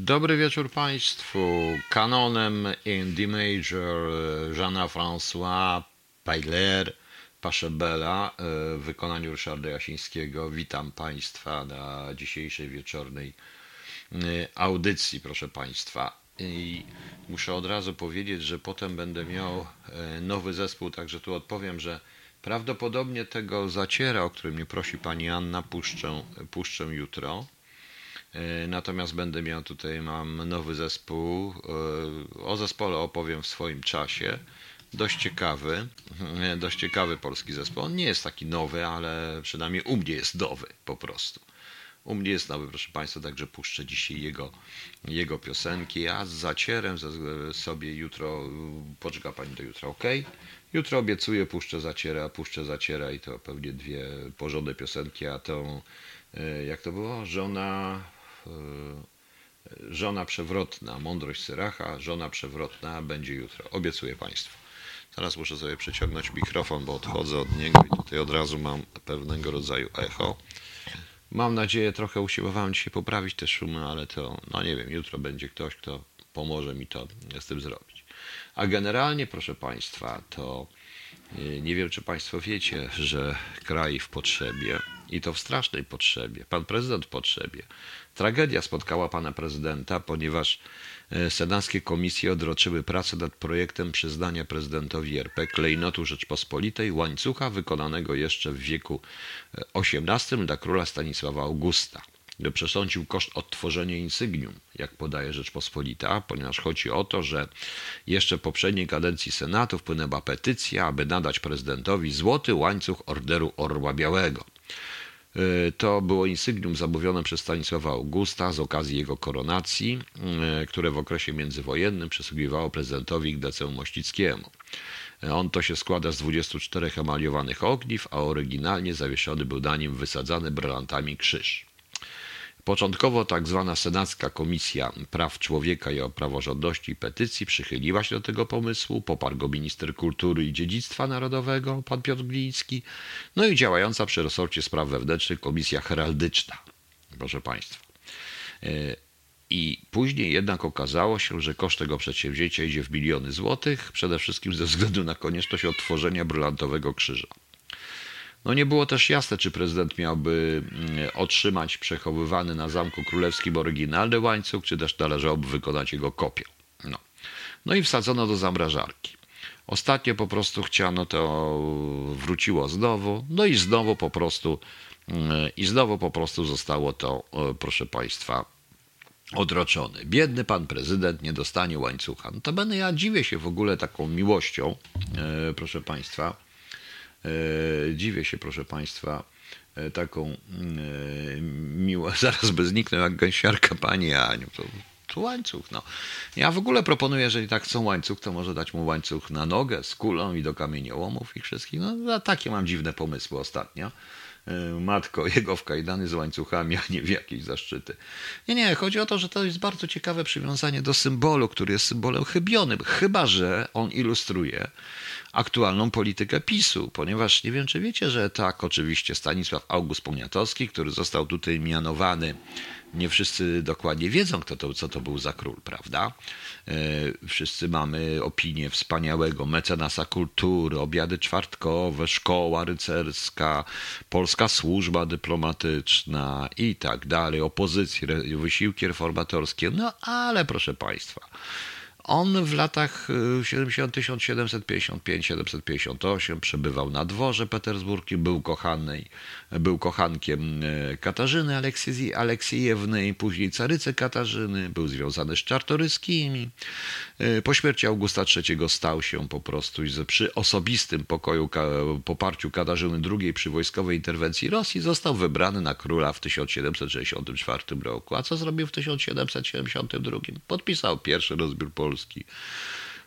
Dobry wieczór Państwu. Kanonem in D major Jeana François Pailer Paszebela w wykonaniu Ryszarda Jasińskiego. Witam Państwa na dzisiejszej wieczornej y, audycji, proszę Państwa. I muszę od razu powiedzieć, że potem będę miał nowy zespół, także tu odpowiem, że prawdopodobnie tego zaciera, o którym mnie prosi Pani Anna, puszczę, puszczę jutro. E, Natomiast będę miał tutaj, mam nowy zespół. e, O zespole opowiem w swoim czasie. Dość ciekawy, e, dość ciekawy polski zespół. On nie jest taki nowy, ale przynajmniej u mnie jest nowy po prostu. U mnie jest nowy, proszę Państwa, także puszczę dzisiaj jego, jego piosenki, a z zacierem sobie jutro, poczeka Pani do jutra, ok? Jutro obiecuję, puszczę zaciera, puszczę zaciera i to pewnie dwie porządne piosenki, a tą, jak to było? Żona, żona przewrotna, mądrość Syracha, żona przewrotna będzie jutro. Obiecuję Państwu. Teraz muszę sobie przeciągnąć mikrofon, bo odchodzę od niego i tutaj od razu mam pewnego rodzaju echo. Mam nadzieję, trochę usiłowałem dzisiaj poprawić te szumy, ale to, no nie wiem, jutro będzie ktoś, kto pomoże mi to z tym zrobić. A generalnie, proszę Państwa, to y, nie wiem, czy Państwo wiecie, że kraj w potrzebie i to w strasznej potrzebie, pan prezydent w potrzebie. Tragedia spotkała pana prezydenta, ponieważ e, senackie komisje odroczyły pracę nad projektem przyznania prezydentowi RP klejnotu Rzeczpospolitej łańcucha wykonanego jeszcze w wieku e, XVIII dla króla Stanisława Augusta. Przesądził koszt odtworzenia insygnium, jak podaje Rzeczpospolita, ponieważ chodzi o to, że jeszcze w poprzedniej kadencji Senatu wpłynęła petycja, aby nadać prezydentowi złoty łańcuch Orderu Orła Białego. Y, To było insygnium zamówione przez Stanisława Augusta z okazji jego koronacji, y, które w okresie międzywojennym przysługiwało prezydentowi Ignacemu Mościckiemu. Y, On to się składa z 24 emaliowanych ogniw, a oryginalnie zawieszony był na nim wysadzany brylantami krzyż. Początkowo tak zwana Senacka Komisja Praw Człowieka i o Praworządności i Petycji przychyliła się do tego pomysłu, poparł go minister kultury i dziedzictwa narodowego, pan Piotr Gliński, no i działająca przy resorcie spraw wewnętrznych Komisja Heraldyczna, proszę Państwa. E, I później jednak okazało się, że koszt tego przedsięwzięcia idzie w miliony złotych, przede wszystkim ze względu na konieczność odtworzenia brylantowego krzyża. No nie było też jasne, czy prezydent miałby mm, otrzymać przechowywany na Zamku Królewskim oryginalny łańcuch, czy też należałoby wykonać jego kopię. No, no i wsadzono do zamrażarki. Ostatnio po prostu chciano to, wróciło znowu, no i znowu po prostu, mm, i znowu po prostu zostało to, e, proszę Państwa, odroczony. Biedny pan prezydent nie dostanie łańcucha. No to będę ja dziwię się w ogóle taką miłością, e, proszę Państwa. E, dziwię się, proszę Państwa, e, taką e, miło, zaraz by zniknął jak gęsiarka Pani Aniu. To, to łańcuch, no. Ja w ogóle proponuję, jeżeli tak chcą łańcuch, to może dać mu łańcuch na nogę z kulą i do kamieniołomów i wszystkich. No takie mam dziwne pomysły ostatnio. E, Matko, jego w kajdany z łańcuchami, a nie w jakieś zaszczyty. Nie, nie, chodzi o to, że to jest bardzo ciekawe przywiązanie do symbolu, który jest symbolem chybionym, chyba że on ilustruje aktualną politykę PiSu, ponieważ nie wiem, czy wiecie, że tak, oczywiście Stanisław August Poniatowski, który został tutaj mianowany, nie wszyscy dokładnie wiedzą, kto to, co to był za król, prawda? E, Wszyscy mamy opinię wspaniałego mecenasa kultury, obiady czwartkowe, szkoła rycerska, polska służba dyplomatyczna i tak dalej, opozycji, re- wysiłki reformatorskie, no ale proszę Państwa, on w latach y, 70 1755-758 przebywał na dworze petersburskim, był kochanej, był kochankiem y, Katarzyny Aleksiejewny, później carycy Katarzyny, był związany z czartoryskimi. Y, Po śmierci Augusta III stał się po prostu przy osobistym pokoju, poparciu Katarzyny II przy wojskowej interwencji Rosji został wybrany na króla w 1764 roku. A co zrobił w 1772? Podpisał pierwszy rozbiór Polski,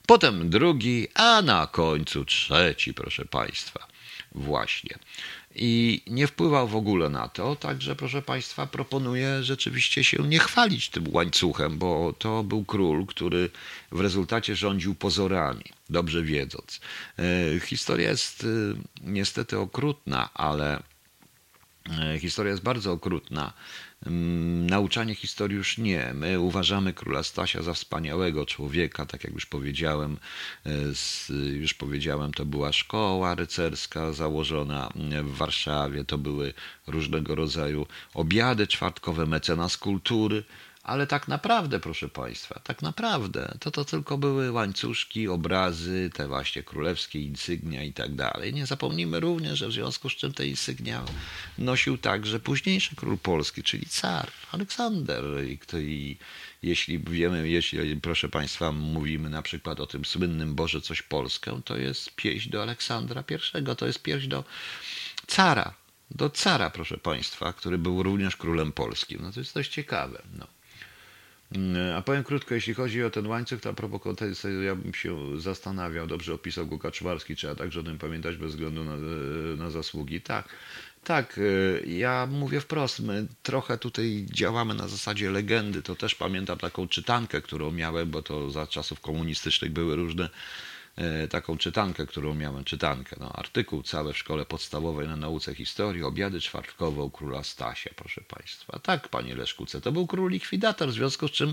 potem drugi, a na końcu trzeci, proszę Państwa. Właśnie. I nie wpływał w ogóle na to, także proszę Państwa, proponuję rzeczywiście się nie chwalić tym łańcuchem, bo to był król, który w rezultacie rządził pozorami, dobrze wiedząc. E, Historia jest e, niestety okrutna, ale e, historia jest bardzo okrutna, Nauczanie historii już nie. My uważamy króla Stasia za wspaniałego człowieka, tak jak już powiedziałem, e, już powiedziałem, to była szkoła rycerska założona w Warszawie, to były różnego rodzaju obiady czwartkowe, mecenas kultury. Ale tak naprawdę, proszę Państwa, tak naprawdę to to tylko były łańcuszki, obrazy, te właśnie królewskie insygnia i tak dalej. Nie zapomnijmy również, że w związku z czym te insygnia nosił także późniejszy król Polski, czyli car Aleksander. I, kto, i jeśli wiemy, jeśli, proszę Państwa, mówimy na przykład o tym słynnym Boże coś Polskę, to jest pieśń do Aleksandra I, to jest pieśń do cara, do cara, proszę Państwa, który był również królem polskim. No to jest dość ciekawe. No. A powiem krótko, jeśli chodzi o ten łańcuch, to a propos kontekstu, ja bym się zastanawiał, dobrze opisał go Kaczmarski, trzeba także o tym pamiętać bez względu na, na zasługi. Tak, tak, ja mówię wprost, my trochę tutaj działamy na zasadzie legendy, to też pamiętam taką czytankę, którą miałem, bo to za czasów komunistycznych były różne E, taką czytankę, którą miałem, czytankę, no, artykuł cały w szkole podstawowej na nauce historii, obiady czwartkowe u króla Stasia, proszę Państwa. Tak, panie Leszkuce, to był król likwidator, w związku z czym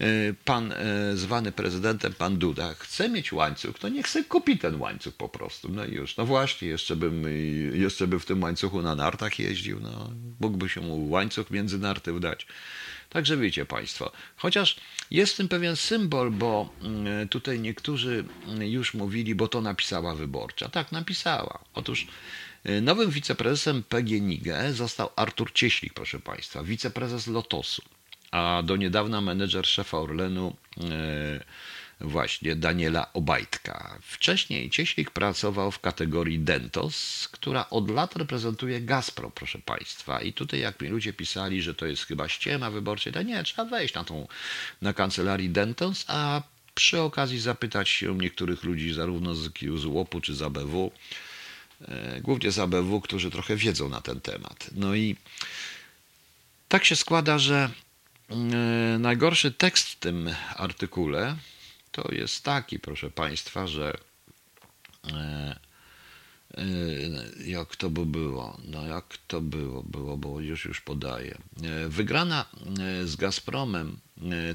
e, pan e, zwany prezydentem, pan Duda, chce mieć łańcuch, to niech sobie kupi ten łańcuch po prostu. No i już, no właśnie, jeszcze bym, jeszcze by w tym łańcuchu na nartach jeździł, no, mógłby się mu łańcuch między narty dać. Także wiecie Państwo, chociaż jest w tym pewien symbol, bo mm, tutaj niektórzy już mówili, bo to napisała wyborcza. Tak, napisała. Otóż y, nowym wiceprezesem PGNiG został Artur Cieślik, proszę Państwa, wiceprezes Lotosu, a do niedawna menedżer szefa Orlenu. Yy, właśnie Daniela Obajtka. Wcześniej Cieślik pracował w kategorii Dentos, która od lat reprezentuje Gazprom, proszę Państwa. I tutaj jak mi ludzie pisali, że to jest chyba ściema wyborcza, to nie, trzeba wejść na tą, na kancelarii Dentos, a przy okazji zapytać się niektórych ludzi zarówno z, z łopu czy z ABW, e, głównie z ABW, którzy trochę wiedzą na ten temat. No i tak się składa, że e, najgorszy tekst w tym artykule to jest taki, proszę Państwa, że e, e, jak to by było, no jak to było, było, bo już już podaję. E, wygrana z Gazpromem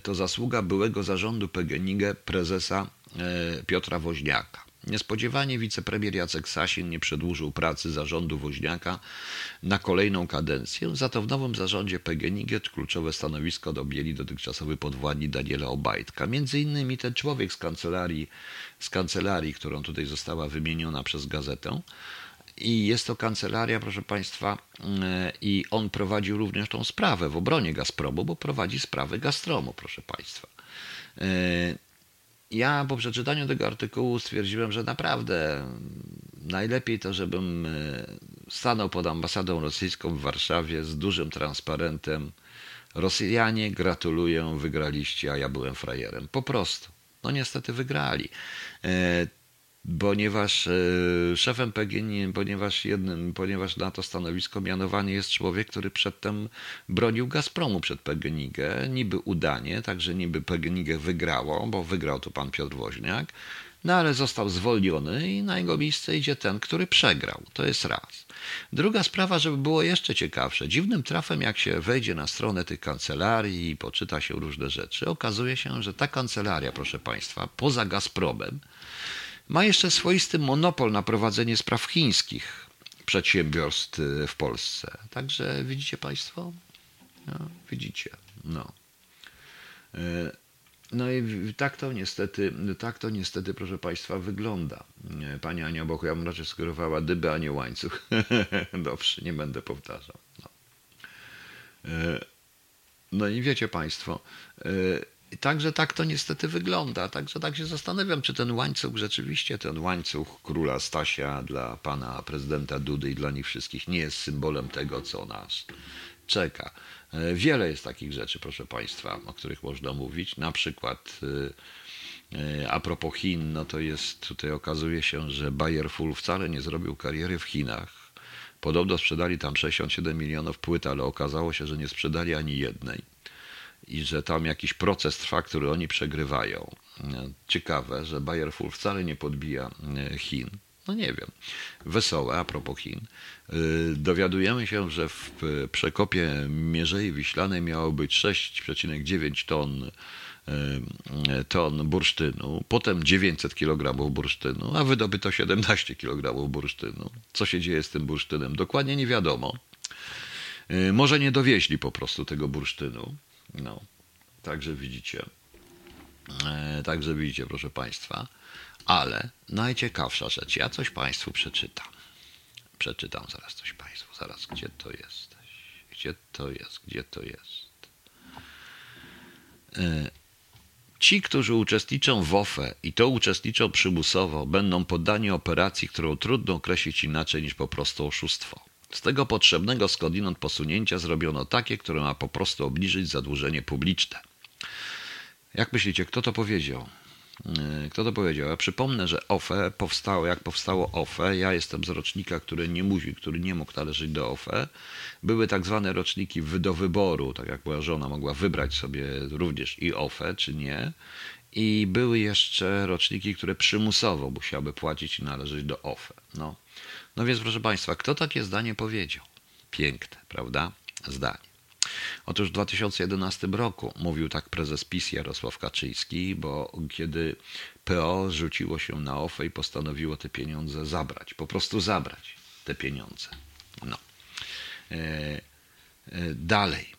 to zasługa byłego zarządu PGNiG prezesa Piotra Woźniaka. Niespodziewanie wicepremier Jacek Sasin nie przedłużył pracy zarządu Woźniaka na kolejną kadencję, za to w nowym zarządzie PGNiG kluczowe stanowisko dobieli dotychczasowy podwładni Daniela Obajtka. Między innymi ten człowiek z kancelarii, z kancelarii, którą tutaj została wymieniona przez gazetę, i jest to kancelaria, proszę Państwa, i on prowadził również tą sprawę w obronie Gazpromu, bo prowadzi sprawę Gazpromu, proszę Państwa ja po przeczytaniu tego artykułu stwierdziłem, że naprawdę najlepiej to, żebym e, stanął pod ambasadą rosyjską w Warszawie z dużym transparentem. Rosjanie gratuluję, wygraliście, a ja byłem frajerem. Po prostu. No niestety wygrali. Ponieważ e, szefem PGNiG, ponieważ jednym, ponieważ na to stanowisko mianowany jest człowiek, który przedtem bronił Gazpromu przed PGNiG, niby udanie, także niby PGNiG wygrało, bo wygrał to pan Piotr Woźniak, no ale został zwolniony i na jego miejsce idzie ten, który przegrał. To jest raz. Druga sprawa, żeby było jeszcze ciekawsze. Dziwnym trafem, jak się wejdzie na stronę tych kancelarii i poczyta się różne rzeczy, okazuje się, że ta kancelaria, proszę Państwa, poza Gazpromem, ma jeszcze swoisty monopol na prowadzenie spraw chińskich przedsiębiorstw y, w Polsce. Także widzicie Państwo? No, widzicie. No. Y, no i tak to niestety, tak to niestety, proszę Państwa, wygląda. Y, pani Ania Boku, ja bym raczej sugerowała dyby, a nie łańcuch. Dobrze, nie będę powtarzał. No. no i wiecie Państwo, i także tak to niestety wygląda. Także tak się zastanawiam, czy ten łańcuch rzeczywiście, ten łańcuch króla Stasia dla pana prezydenta Dudy i dla nich wszystkich nie jest symbolem tego, co nas czeka. E, wiele jest takich rzeczy, proszę państwa, o których można mówić. Na przykład e, e, a propos Chin, no to jest, tutaj okazuje się, że Bayer Full wcale nie zrobił kariery w Chinach. Podobno sprzedali tam 67 milionów płyt, ale okazało się, że nie sprzedali ani jednej i że tam jakiś proces trwa, który oni przegrywają. Ciekawe, że Bayer Full wcale nie podbija e, Chin. No nie wiem. Wesołe, a propos Chin. Y, dowiadujemy się, że w przekopie Mierzei Wiślanej miało być 6,9 ton ton bursztynu, potem 900 kg bursztynu, a wydobyto 17 kg bursztynu. Co się dzieje z tym bursztynem? Dokładnie nie wiadomo. Może nie dowieźli po prostu tego bursztynu. No, także widzicie. E, także widzicie, proszę Państwa. Ale najciekawsza rzecz, ja coś Państwu przeczytam. Przeczytam zaraz coś Państwu, zaraz, gdzie to jest? Gdzie to jest? Gdzie to jest? E, ci, którzy uczestniczą w OFE i to uczestniczą przymusowo, będą poddani operacji, którą trudno określić inaczej niż po prostu oszustwo. Z tego potrzebnego skądinąd posunięcia zrobiono takie, które ma po prostu obniżyć zadłużenie publiczne. Jak myślicie, kto to powiedział? Yy, kto to powiedział? Ja przypomnę, że OFE powstało, jak powstało OFE, ja jestem z rocznika, który nie musi, który nie mógł należeć do OFE. Były tak zwane roczniki do wyboru, tak jak moja żona mogła wybrać sobie również i OFE, czy nie. I były jeszcze roczniki, które przymusowo musiały płacić i należeć do OFE. No. No więc proszę Państwa, kto takie zdanie powiedział? Piękne, prawda? Zdanie. Otóż w 2011 roku mówił tak prezes PiS Jarosław Kaczyński, bo kiedy PO rzuciło się na OFE i postanowiło te pieniądze zabrać, po prostu zabrać te pieniądze. No. E, e, dalej.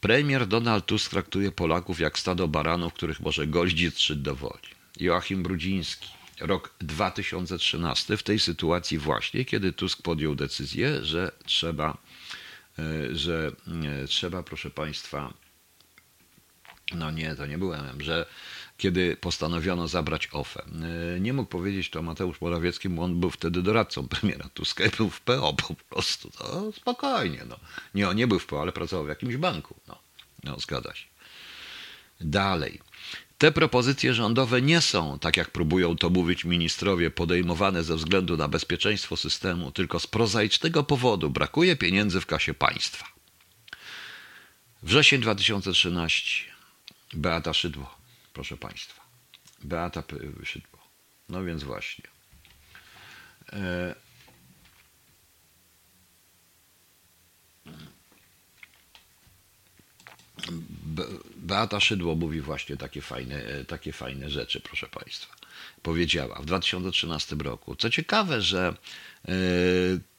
Premier Donald Tusk traktuje Polaków jak stado baranów, których może goździć czy dowoli. Joachim Brudziński. Rok 2013 w tej sytuacji właśnie, kiedy Tusk podjął decyzję, że trzeba E, że e, trzeba, proszę Państwa, no nie, to nie byłem, że kiedy postanowiono zabrać OFE. E, nie mógł powiedzieć to Mateusz Morawiecki, bo on był wtedy doradcą premiera Tuska i był w PO po prostu. To spokojnie. No. Nie, on nie był w PO, ale pracował w jakimś banku. No, no zgadza się. Dalej. Te propozycje rządowe nie są, tak jak próbują to mówić ministrowie, podejmowane ze względu na bezpieczeństwo systemu, tylko z prozaicznego powodu brakuje pieniędzy w kasie państwa. Wrzesień 2013. Beata Szydło, proszę Państwa. Beata Szydło. No więc właśnie. E Beata Szydło mówi właśnie takie fajne, e, takie fajne rzeczy, proszę Państwa. Powiedziała w 2013 roku. Co ciekawe, że e,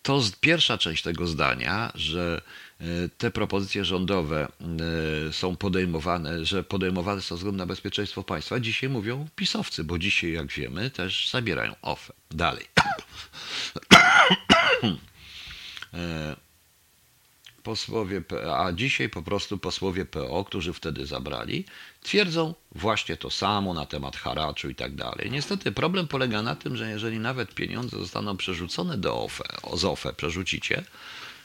to pierwsza część tego zdania, że e, te propozycje rządowe są podejmowane, że podejmowane są ze względu na bezpieczeństwo państwa. Dzisiaj mówią pisowcy, bo dzisiaj, jak wiemy, też zabierają OFE. Dalej. posłowie, a dzisiaj po prostu posłowie PO, którzy wtedy zabrali, twierdzą właśnie to samo na temat haraczu i tak dalej. Niestety problem polega na tym, że jeżeli nawet pieniądze zostaną przerzucone do OFE, z OFE przerzucicie,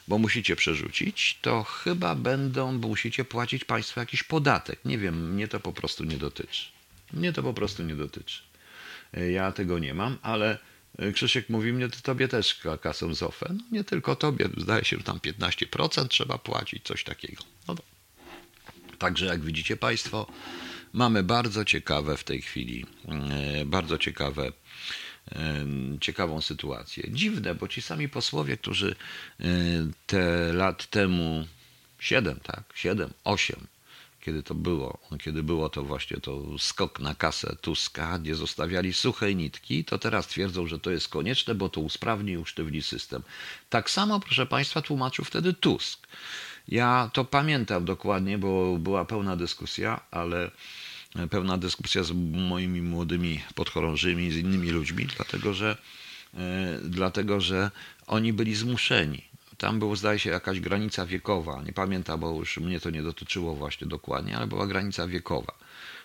bo musicie przerzucić, to chyba będą, musicie płacić państwo jakiś podatek. Nie wiem, mnie to po prostu nie dotyczy. Mnie to po prostu nie dotyczy. Ja tego nie mam, ale Krzysiek mówi mnie, to tobie też kasą z OFE. No nie tylko tobie, zdaje się, że tam 15% trzeba płacić, coś takiego. No Także jak widzicie Państwo, mamy bardzo ciekawe w tej chwili, e, bardzo ciekawe, e, ciekawą sytuację. Dziwne, bo ci sami posłowie, którzy te lat temu 7, tak, 7, 8 kiedy to było, kiedy było to właśnie to skok na kasę Tuska, gdzie zostawiali suche nitki, to teraz twierdzą, że to jest konieczne, bo to usprawni i usztywni system. Tak samo, proszę Państwa, tłumaczył wtedy Tusk. Ja to pamiętam dokładnie, bo była pełna dyskusja, ale pełna dyskusja z moimi młodymi podchorążymi, z innymi ludźmi, dlatego że, e, dlatego że oni byli zmuszeni tam było, zdaje się, jakaś granica wiekowa. Nie pamiętam, bo już mnie to nie dotyczyło właśnie dokładnie, ale była granica wiekowa.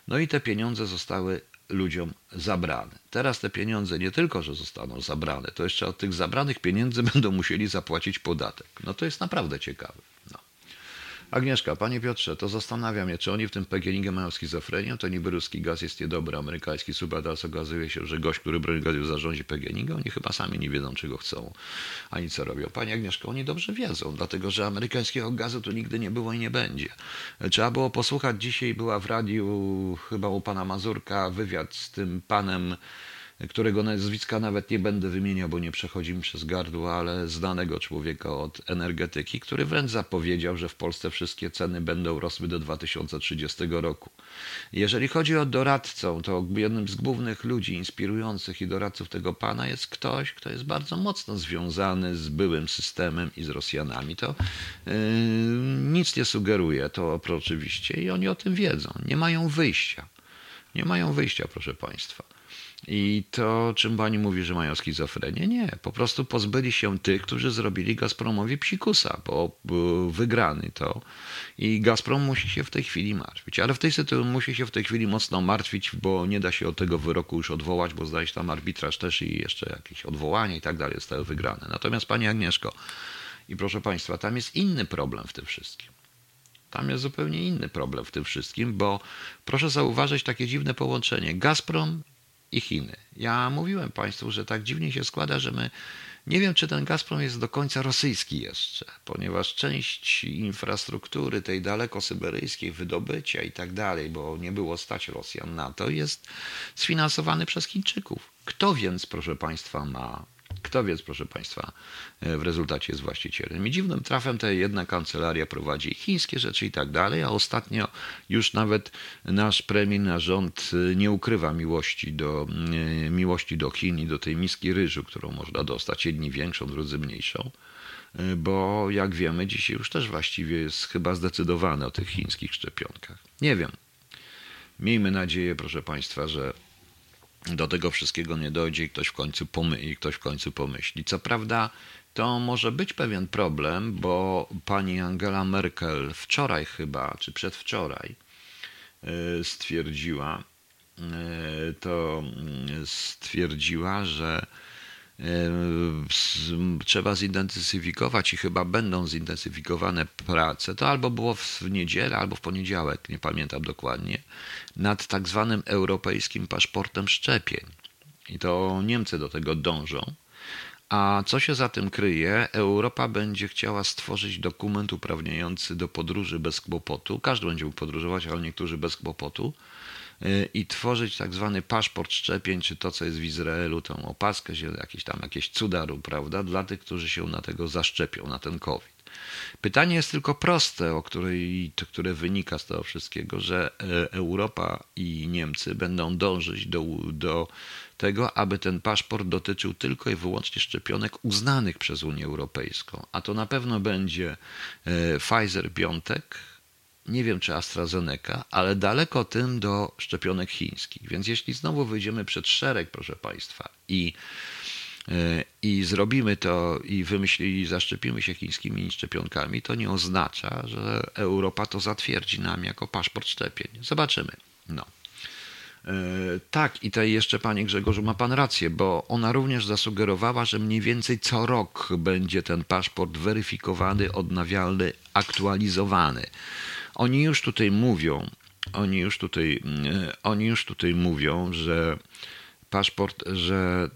No i te pieniądze zostały ludziom zabrane. Teraz te pieniądze nie tylko, że zostaną zabrane, to jeszcze od tych zabranych pieniędzy będą musieli zapłacić podatek. No to jest naprawdę ciekawe. Agnieszka, panie Piotrze, to zastanawiam mnie, czy oni w tym PGNiG mają schizofrenię, to niby ruski gaz jest niedobry, amerykański teraz okazuje się, że gość, który broni gazu zarządzi PGNiG, oni chyba sami nie wiedzą, czego chcą, ani co robią. Pani Agnieszka, oni dobrze wiedzą, dlatego, że amerykańskiego gazu tu nigdy nie było i nie będzie. Trzeba było posłuchać, dzisiaj była w radiu, chyba u pana Mazurka, wywiad z tym panem, którego nazwiska nawet nie będę wymieniał, bo nie przechodzi mi przez gardło, ale znanego człowieka od energetyki, który wręcz zapowiedział, że w Polsce wszystkie ceny będą rosły do 2030 roku. Jeżeli chodzi o doradcę, to jednym z głównych ludzi inspirujących i doradców tego pana jest ktoś, kto jest bardzo mocno związany z byłym systemem i z Rosjanami. To yy, nic nie sugeruje, to oczywiście, i oni o tym wiedzą. Nie mają wyjścia. Nie mają wyjścia, proszę Państwa. I to, czym pani mówi, że mają schizofrenię? Nie, po prostu pozbyli się tych, którzy zrobili Gazpromowi psikusa, bo wygrany to. I Gazprom musi się w tej chwili martwić. Ale w tej sytuacji musi się w tej chwili mocno martwić, bo nie da się od tego wyroku już odwołać, bo zdaje się tam arbitraż też i jeszcze jakieś odwołanie i tak dalej zostały wygrane. Natomiast pani Agnieszko, i proszę państwa, tam jest inny problem w tym wszystkim. Tam jest zupełnie inny problem w tym wszystkim, bo proszę zauważyć takie dziwne połączenie. Gazprom i Chiny. Ja mówiłem Państwu, że tak dziwnie się składa, że my nie wiem, czy ten Gazprom jest do końca rosyjski jeszcze, ponieważ część infrastruktury tej daleko-syberyjskiej, wydobycia i tak dalej, bo nie było stać Rosjan na to, jest sfinansowany przez Chińczyków. Kto więc, proszę Państwa, ma kto proszę Państwa, e, w rezultacie jest właścicielem. I dziwnym trafem ta jedna kancelaria prowadzi chińskie rzeczy i tak dalej, a ostatnio już nawet nasz premier, nasz rząd e, nie ukrywa miłości do, e, miłości do Chin i do tej miski ryżu, którą można dostać, jedni większą, drudzy mniejszą bo jak wiemy, dzisiaj już też właściwie jest chyba zdecydowane o tych chińskich szczepionkach. Nie wiem. Miejmy nadzieję, proszę Państwa, że do tego wszystkiego nie dojdzie i ktoś w końcu, pomy- ktoś w końcu pomyśli. Co prawda, to może być pewien problem, bo pani Angela Merkel wczoraj chyba, czy przedwczoraj y, stwierdziła, y, to y, stwierdziła, że trzeba zintensyfikować i chyba będą zintensyfikowane prace. To albo było w niedzielę, albo w poniedziałek, nie pamiętam dokładnie, nad tak zwanym europejskim paszportem szczepień. I to Niemcy do tego dążą. A co się za tym kryje? Europa będzie chciała stworzyć dokument uprawniający do podróży bez kłopotu. Każdy będzie mógł podróżować, ale niektórzy bez kłopotu i tworzyć tak zwany paszport szczepień, czy to, co jest w Izraelu, tą opaskę, jakieś tam jakieś cudaru, prawda, dla tych, którzy się na tego zaszczepią, na ten COVID. Pytanie jest tylko proste, o której, które wynika z tego wszystkiego, że e, Europa i Niemcy będą dążyć do, do tego, aby ten paszport dotyczył tylko i wyłącznie szczepionek uznanych przez Unię Europejską. A to na pewno będzie e, Pfizer Biontech, nie wiem czy AstraZeneca, ale daleko tym do szczepionek chińskich. Więc jeśli znowu wyjdziemy przed szereg, proszę Państwa, i, e, i zrobimy to i wymyślili, zaszczepimy się chińskimi szczepionkami, to nie oznacza, że Europa to zatwierdzi nam jako paszport szczepień. Zobaczymy. No. E, tak, i tutaj jeszcze, panie Grzegorzu, ma pan rację, bo ona również zasugerowała, że mniej więcej co rok będzie ten paszport weryfikowany, odnawialny, aktualizowany. Oni już tutaj mówią, oni już tutaj, e, oni już tutaj mówią, że paszport, że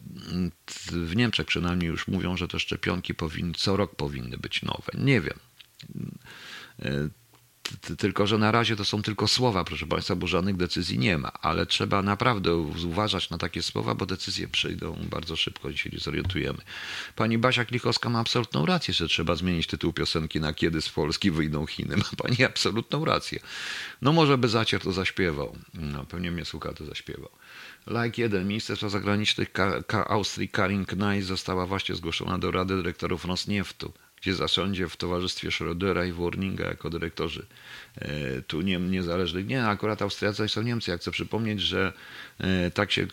w Niemczech przynajmniej już mówią, że te szczepionki powinny, co rok powinny być nowe. Nie wiem. Tylko, że na razie to są tylko słowa, proszę Państwa, bo żadnych decyzji nie ma, ale trzeba naprawdę uważać na takie słowa, bo decyzje przyjdą bardzo szybko, dzisiaj zorientujemy. Pani Basia Klichowska ma absolutną rację, że trzeba zmienić tytuł piosenki na Kiedy z Polski wyjdą Chiny. Ma Pani absolutną rację. No może by Zacier to zaśpiewał. No, pewnie mnie słucha, to zaśpiewał. Like 1. Ministerstwo Zagranicznych Ka Ka Austrii Karin Knaj została właśnie zgłoszona do Rady Dyrektorów Rosnieftu gdzie zasiądzie w towarzystwie Schrödera i Warninga jako dyrektorzy e, tu nie, niezależnych. Nie, akurat Austriacy są Niemcy. Ja chcę przypomnieć, że e, tak się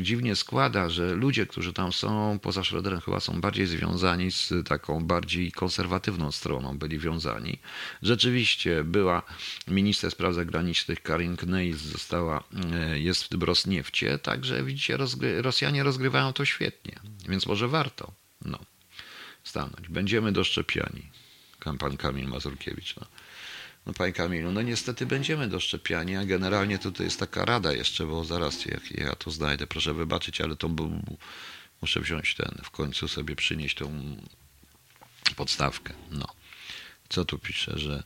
dziwnie składa, że ludzie, którzy tam są poza Schröderem chyba są bardziej związani z taką bardziej konserwatywną stroną, byli wiązani. Rzeczywiście była minister spraw zagranicznych Karin Kneis została, e, jest w tym Rosniefcie, także widzicie, rozgry Rosjanie rozgrywają to świetnie, więc może warto. No stanąć. Będziemy doszczepiani. Pan Kamil Mazurkiewicz. No. no panie Kamilu, no niestety będziemy doszczepiani, a generalnie tutaj jest taka rada jeszcze, bo zaraz jak ja to znajdę, proszę wybaczyć, ale to muszę wziąć ten, w końcu sobie przynieść tą podstawkę. No. Co tu pisze, że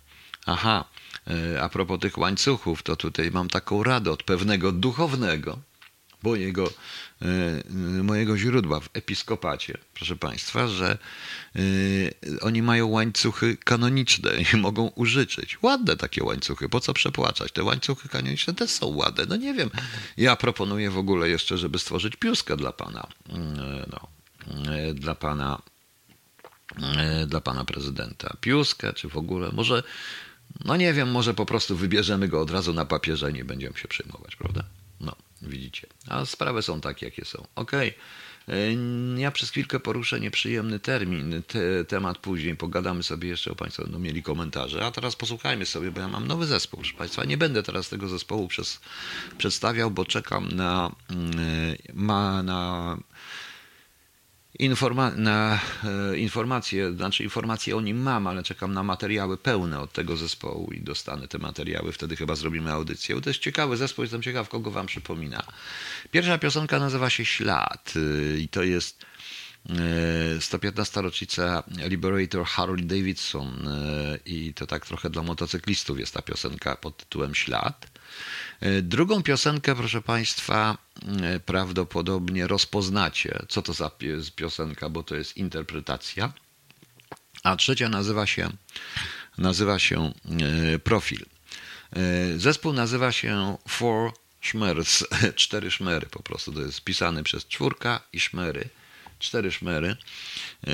aha, e, a propos tych łańcuchów, to tutaj mam taką radę od pewnego duchownego, mojego, mojego źródła w episkopacie, proszę Państwa, że oni mają łańcuchy kanoniczne i mogą użyczyć. Ładne takie łańcuchy, po co przepłaczać? Te łańcuchy kanoniczne też są ładne. No nie wiem, ja proponuję w ogóle jeszcze, żeby stworzyć piuskę dla Pana. No, dla Pana dla pana prezydenta. Piuskę, czy w ogóle, może no nie wiem, może po prostu wybierzemy go od razu na papierze i nie będziemy się przejmować, prawda? Widzicie. A sprawy są takie, jakie są. Okej. Okay. Ja przez chwilkę poruszę nieprzyjemny termin, te, temat później, pogadamy sobie jeszcze, o Państwo będą mieli komentarze, a teraz posłuchajmy sobie, bo ja mam nowy zespół, proszę Państwa. Nie będę teraz tego zespołu przez, przedstawiał, bo czekam na, mm, ma, na Informa na e, informacje, znaczy informacje o nim mam, ale czekam na materiały pełne od tego zespołu i dostanę te materiały, wtedy chyba zrobimy audycję. Bo to jest ciekawy zespół, jestem ciekaw, kogo wam przypomina. Pierwsza piosenka nazywa się Ślad e, i to jest 115. E, rocznica Liberator Harley Davidson i to tak trochę dla motocyklistów jest ta piosenka pod tytułem Ślad. Drugą piosenkę, proszę Państwa, E, prawdopodobnie rozpoznacie, co to za piosenka, bo to jest interpretacja. A trzecia nazywa się, nazywa się e, Profil. E, zespół nazywa się Four Szmers, cztery szmery po prostu. To jest pisany przez czwórka i szmery cztery szmery. E,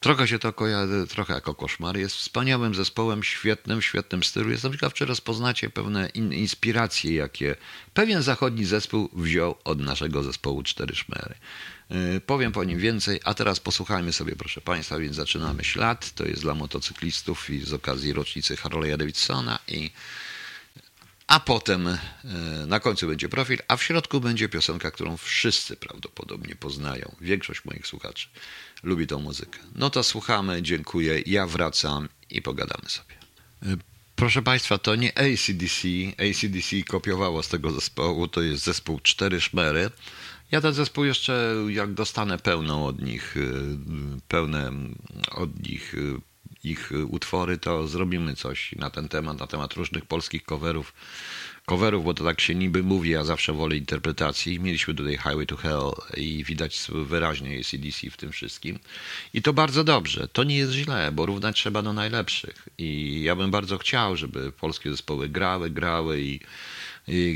trochę się to kojarzy, trochę jako koszmar. Jest wspaniałym zespołem, świetnym, świetnym stylu. Jestem ciekaw, czy rozpoznacie pewne in, inspiracje, jakie pewien zachodni zespół wziął od naszego zespołu cztery szmery. E, powiem po nim więcej, a teraz posłuchajmy sobie, proszę Państwa, więc zaczynamy ślad. To jest dla motocyklistów i z okazji rocznicy Harley'a Davidsona i a potem e, na końcu będzie profil, a w środku będzie piosenka, którą wszyscy prawdopodobnie poznają. Większość moich słuchaczy lubi tą muzykę. No to słuchamy, dziękuję, ja wracam i pogadamy sobie. E, proszę Państwa, to nie ACDC. ACDC kopiowało z tego zespołu, to jest zespół Cztery Szmery. Ja ten zespół jeszcze, jak dostanę pełną od nich, e, pełne od nich ich utwory, to zrobimy coś na ten temat, na temat różnych polskich coverów. Coverów, bo to tak się niby mówi, ja zawsze wolę interpretacji. Mieliśmy tutaj Highway to Hell i widać wyraźnie ACDC w tym wszystkim. I to bardzo dobrze. To nie jest źle, bo równać trzeba do najlepszych. I ja bym bardzo chciał, żeby polskie zespoły grały, grały i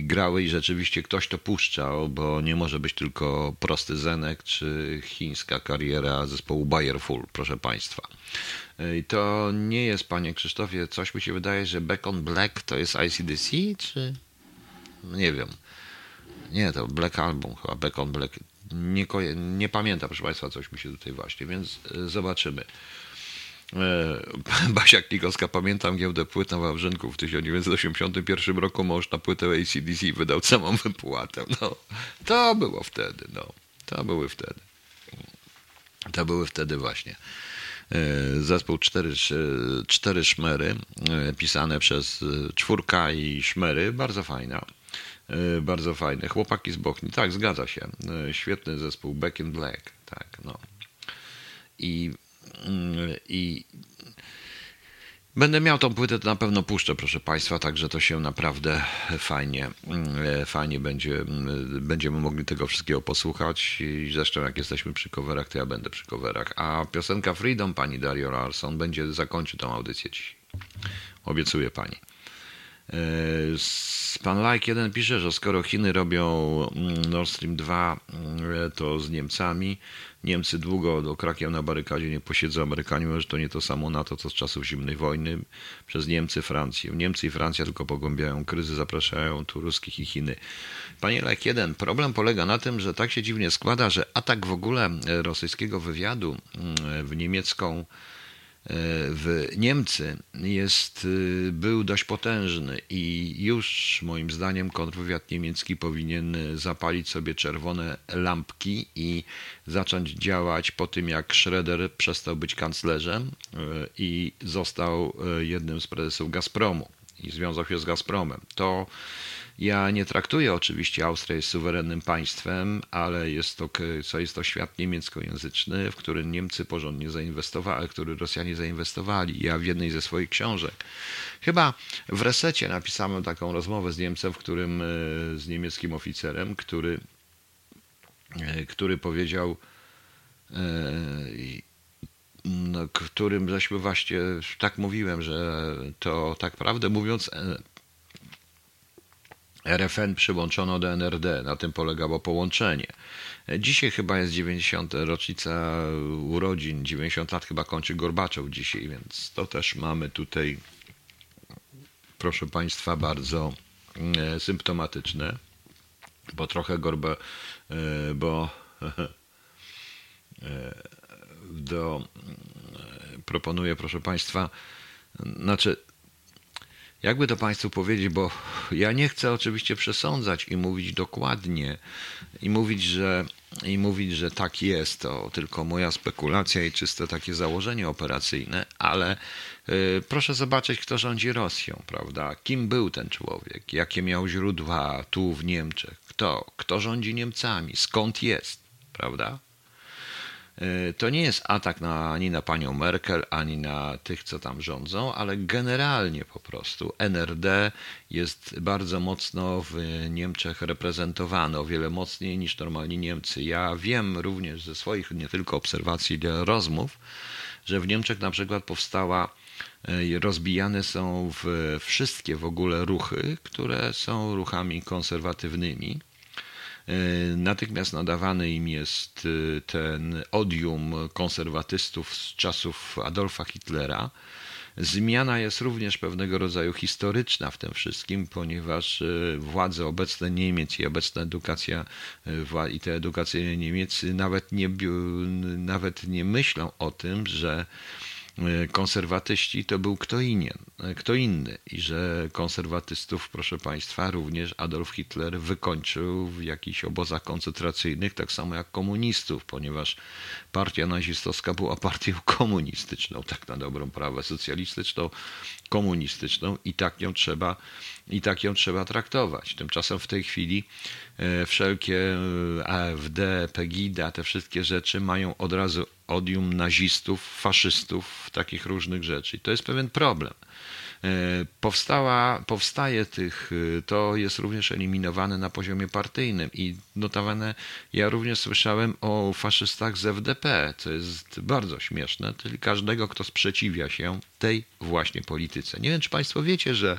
grały i rzeczywiście ktoś to puszczał, bo nie może być tylko prosty Zenek czy chińska kariera zespołu Bayerful, proszę Państwa. I to nie jest, panie Krzysztofie, coś mi się wydaje, że Back on Black to jest ICDC, czy... Nie wiem. Nie, to Black Album chyba, Back on Black. Nie, nie pamiętam, proszę Państwa, coś mi się tutaj właśnie, więc zobaczymy. E, Basia Klikowska, pamiętam giełdę płyt na Wawrzynku w 1981 roku mąż na płytę ACDC wydał całą wypłatę. No, to było wtedy, no. To były wtedy. To były wtedy właśnie. E, zespół Cztery, cztery Szmery, e, pisane przez czwórka i Szmery, bardzo fajna. Bardzo fajne. Chłopaki z Bochni, tak, zgadza się. Świetny zespół Back in Black, tak, no. I I Będę miał tą płytę, to na pewno puszczę, proszę Państwa, także to się naprawdę fajnie, mm, fajnie będzie, mm, będziemy mogli tego wszystkiego posłuchać. Zresztą jak jesteśmy przy coverach, to ja będę przy coverach. A piosenka Freedom pani Dario Larson będzie, zakończy tą audycję dzisiaj. Obiecuję Pani. E, pan Like 1 pisze, że skoro Chiny robią Nord Stream 2, to z Niemcami, Niemcy długo do krakiem na barykadzie nie posiedzą. Amerykanie że to nie to samo NATO, co z czasów zimnej wojny przez Niemcy, Francję. Niemcy i Francja tylko pogłębiają kryzys, zapraszają tu ruskich i Chiny. Panie Lek, jeden problem polega na tym, że tak się dziwnie składa, że atak w ogóle rosyjskiego wywiadu mm, w niemiecką w Niemcy jest, y, był dość potężny i już moim zdaniem kontrwywiad niemiecki powinien zapalić sobie czerwone lampki i zacząć działać po tym, jak Schroeder przestał być kanclerzem y, i został y, jednym z prezesów Gazpromu i związał się z Gazpromem. To ja nie traktuję oczywiście Austrii jest suwerennym państwem, ale jest to, co jest to świat niemieckojęzyczny, w który Niemcy porządnie zainwestowali, który Rosjanie zainwestowali. Ja w jednej ze swoich książek, chyba w resecie napisałem taką rozmowę z Niemcem, w którym, e, z niemieckim oficerem, który który powiedział, no, którym żeśmy właśnie tak mówiłem, że to tak prawdę mówiąc RFN przyłączono do NRD. Na tym polegało połączenie. Dzisiaj chyba jest 90. rocznica urodzin, 90 lat chyba kończy Gorbaczow dzisiaj, więc to też mamy tutaj, proszę Państwa, bardzo e, symptomatyczne, bo trochę Gorba, e, bo e, do, proponuję, proszę Państwa, znaczy jakby to Państwu powiedzieć, bo ja nie chcę oczywiście przesądzać i mówić dokładnie i mówić, że, i mówić, że tak jest, to tylko moja spekulacja i czyste takie założenie operacyjne, ale y, proszę zobaczyć, kto rządzi Rosją, prawda? Kim był ten człowiek? Jakie miał źródła tu w Niemczech? Kto? Kto rządzi Niemcami? Skąd jest? Prawda? E, to nie jest atak na, ani na panią Merkel, ani na tych, co tam rządzą, ale generalnie po prostu NRD jest bardzo mocno w Niemczech reprezentowany, o wiele mocniej niż normalni Niemcy. Ja wiem również ze swoich nie tylko obserwacji, ale rozmów, że w Niemczech na przykład powstała e, rozbijane są w wszystkie w ogóle ruchy, które są ruchami konserwatywnymi natychmiast nadawany im jest e, ten odium konserwatystów z czasów Adolfa Hitlera. Zmiana jest również pewnego rodzaju historyczna w tym wszystkim, ponieważ e, władze obecne Niemiec i obecna edukacja i te edukacyjne Niemiec nawet nie, nawet nie myślą o tym, że E, konserwatyści to był kto, inien, e, kto inny i że konserwatystów, proszę Państwa, również Adolf Hitler wykończył w jakichś obozach koncentracyjnych, tak samo jak komunistów, ponieważ partia nazistowska była partią komunistyczną, tak na dobrą prawę, socjalistyczną, komunistyczną i tak ją trzeba, i tak ją trzeba traktować. Tymczasem w tej chwili e, wszelkie AfD, Pegida, te wszystkie rzeczy mają od razu odium nazistów, faszystów, takich różnych rzeczy. I to jest pewien problem. E, powstała, powstaje tych, e, to jest również eliminowane na poziomie partyjnym i notabene ja również słyszałem o faszystach z FDP, co jest bardzo śmieszne, czyli każdego, kto sprzeciwia się tej właśnie polityce. Nie wiem, czy Państwo wiecie, że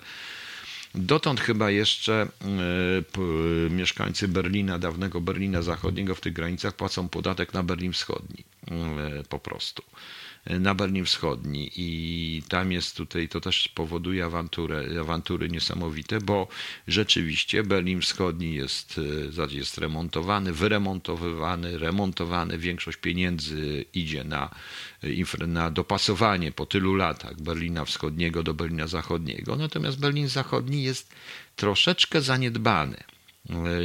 Dotąd chyba jeszcze e, mieszkańcy Berlina, dawnego Berlina Zachodniego w tych granicach płacą podatek na Berlin Wschodni po prostu na Berlin Wschodni i tam jest tutaj, to też powoduje awanturę, awantury niesamowite, bo rzeczywiście Berlin Wschodni jest, e, jest remontowany, wyremontowywany, remontowany, większość pieniędzy idzie na, na dopasowanie po tylu latach Berlina Wschodniego do Berlina Zachodniego, natomiast Berlin Zachodni jest troszeczkę zaniedbany.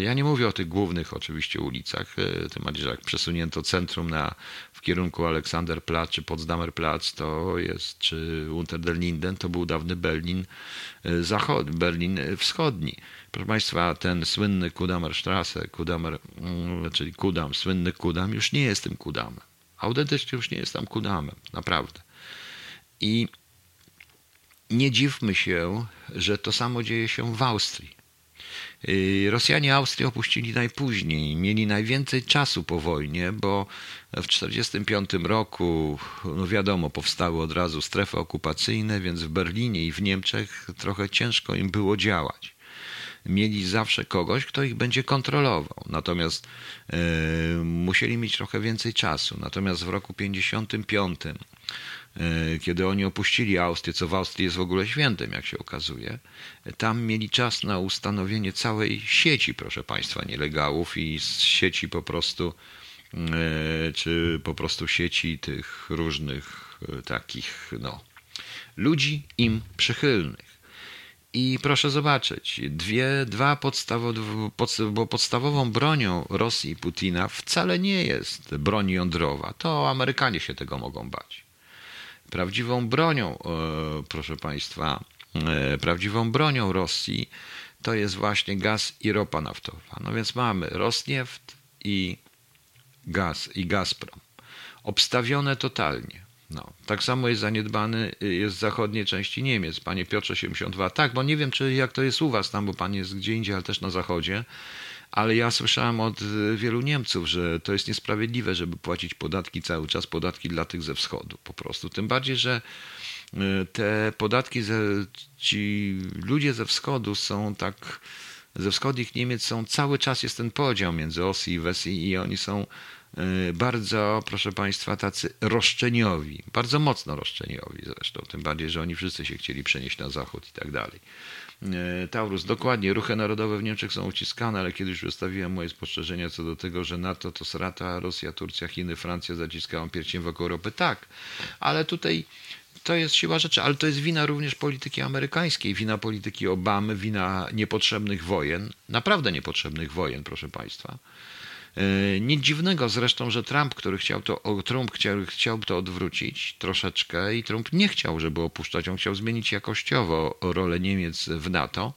Ja nie mówię o tych głównych oczywiście ulicach, e, tym bardziej, że jak przesunięto centrum na, kierunku Aleksanderplatz czy Potsdamerplatz, to jest, czy Unter den Linden, to był dawny Berlin, e, zachod, Berlin wschodni. Proszę Państwa, ten słynny Kudamerstrasse, Kudamer, mm, czyli Kudam, słynny Kudam, już nie jest tym Kudamem. Autentycznie już nie jest tam Kudamem, naprawdę. I nie dziwmy się, że to samo dzieje się w Austrii. Y, Rosjanie Austrię opuścili najpóźniej, mieli najwięcej czasu po wojnie, bo w 1945 roku, no wiadomo, powstały od razu strefy okupacyjne, więc w Berlinie i w Niemczech trochę ciężko im było działać. Mieli zawsze kogoś, kto ich będzie kontrolował, natomiast e, musieli mieć trochę więcej czasu. Natomiast w roku 1955 E, kiedy oni opuścili Austrię, co w Austrii jest w ogóle świętem, jak się okazuje, tam mieli czas na ustanowienie całej sieci, proszę Państwa, nielegalów i sieci po prostu, e, czy po prostu sieci tych różnych e, takich, no, ludzi im przychylnych. I proszę zobaczyć, dwie, dwa podstawowe, bo podstawową bronią Rosji Putina wcale nie jest broń jądrowa. To Amerykanie się tego mogą bać. Prawdziwą bronią, e, proszę Państwa, e, prawdziwą bronią Rosji to jest właśnie gaz i ropa naftowa. No więc mamy Rosnieft i gaz i Gazprom. Obstawione totalnie. No, tak samo jest zaniedbany, jest w zachodniej części Niemiec. Panie Piotrze 72. Tak, bo nie wiem, czy jak to jest u was tam, bo pan jest gdzie indziej, ale też na zachodzie ale ja słyszałem od wielu Niemców, że to jest niesprawiedliwe, żeby płacić podatki cały czas, podatki dla tych ze wschodu po prostu. Tym bardziej, że te podatki, ze, ci ludzie ze wschodu są tak, ze wschodnich Niemiec są, cały czas jest ten podział między Osi i Wesi i oni są e, bardzo, proszę Państwa, tacy roszczeniowi, bardzo mocno roszczeniowi zresztą, tym bardziej, że oni wszyscy się chcieli przenieść na zachód i tak dalej. E, Taurus, dokładnie, ruchy narodowe w Niemczech są uciskane, ale kiedyś wystawiłem moje spostrzeżenia co do tego, że NATO to strata, Rosja, Turcja, Chiny, Francja zaciskają pierścień wokół Europy. Tak, ale tutaj to jest siła rzeczy, ale to jest wina również polityki amerykańskiej, wina polityki Obamy, wina niepotrzebnych wojen, naprawdę niepotrzebnych wojen, proszę Państwa. E, nic dziwnego zresztą, że Trump, który chciał to, Trump chciał, chciał to odwrócić troszeczkę i Trump nie chciał, żeby opuszczać, on chciał zmienić jakościowo rolę Niemiec w NATO.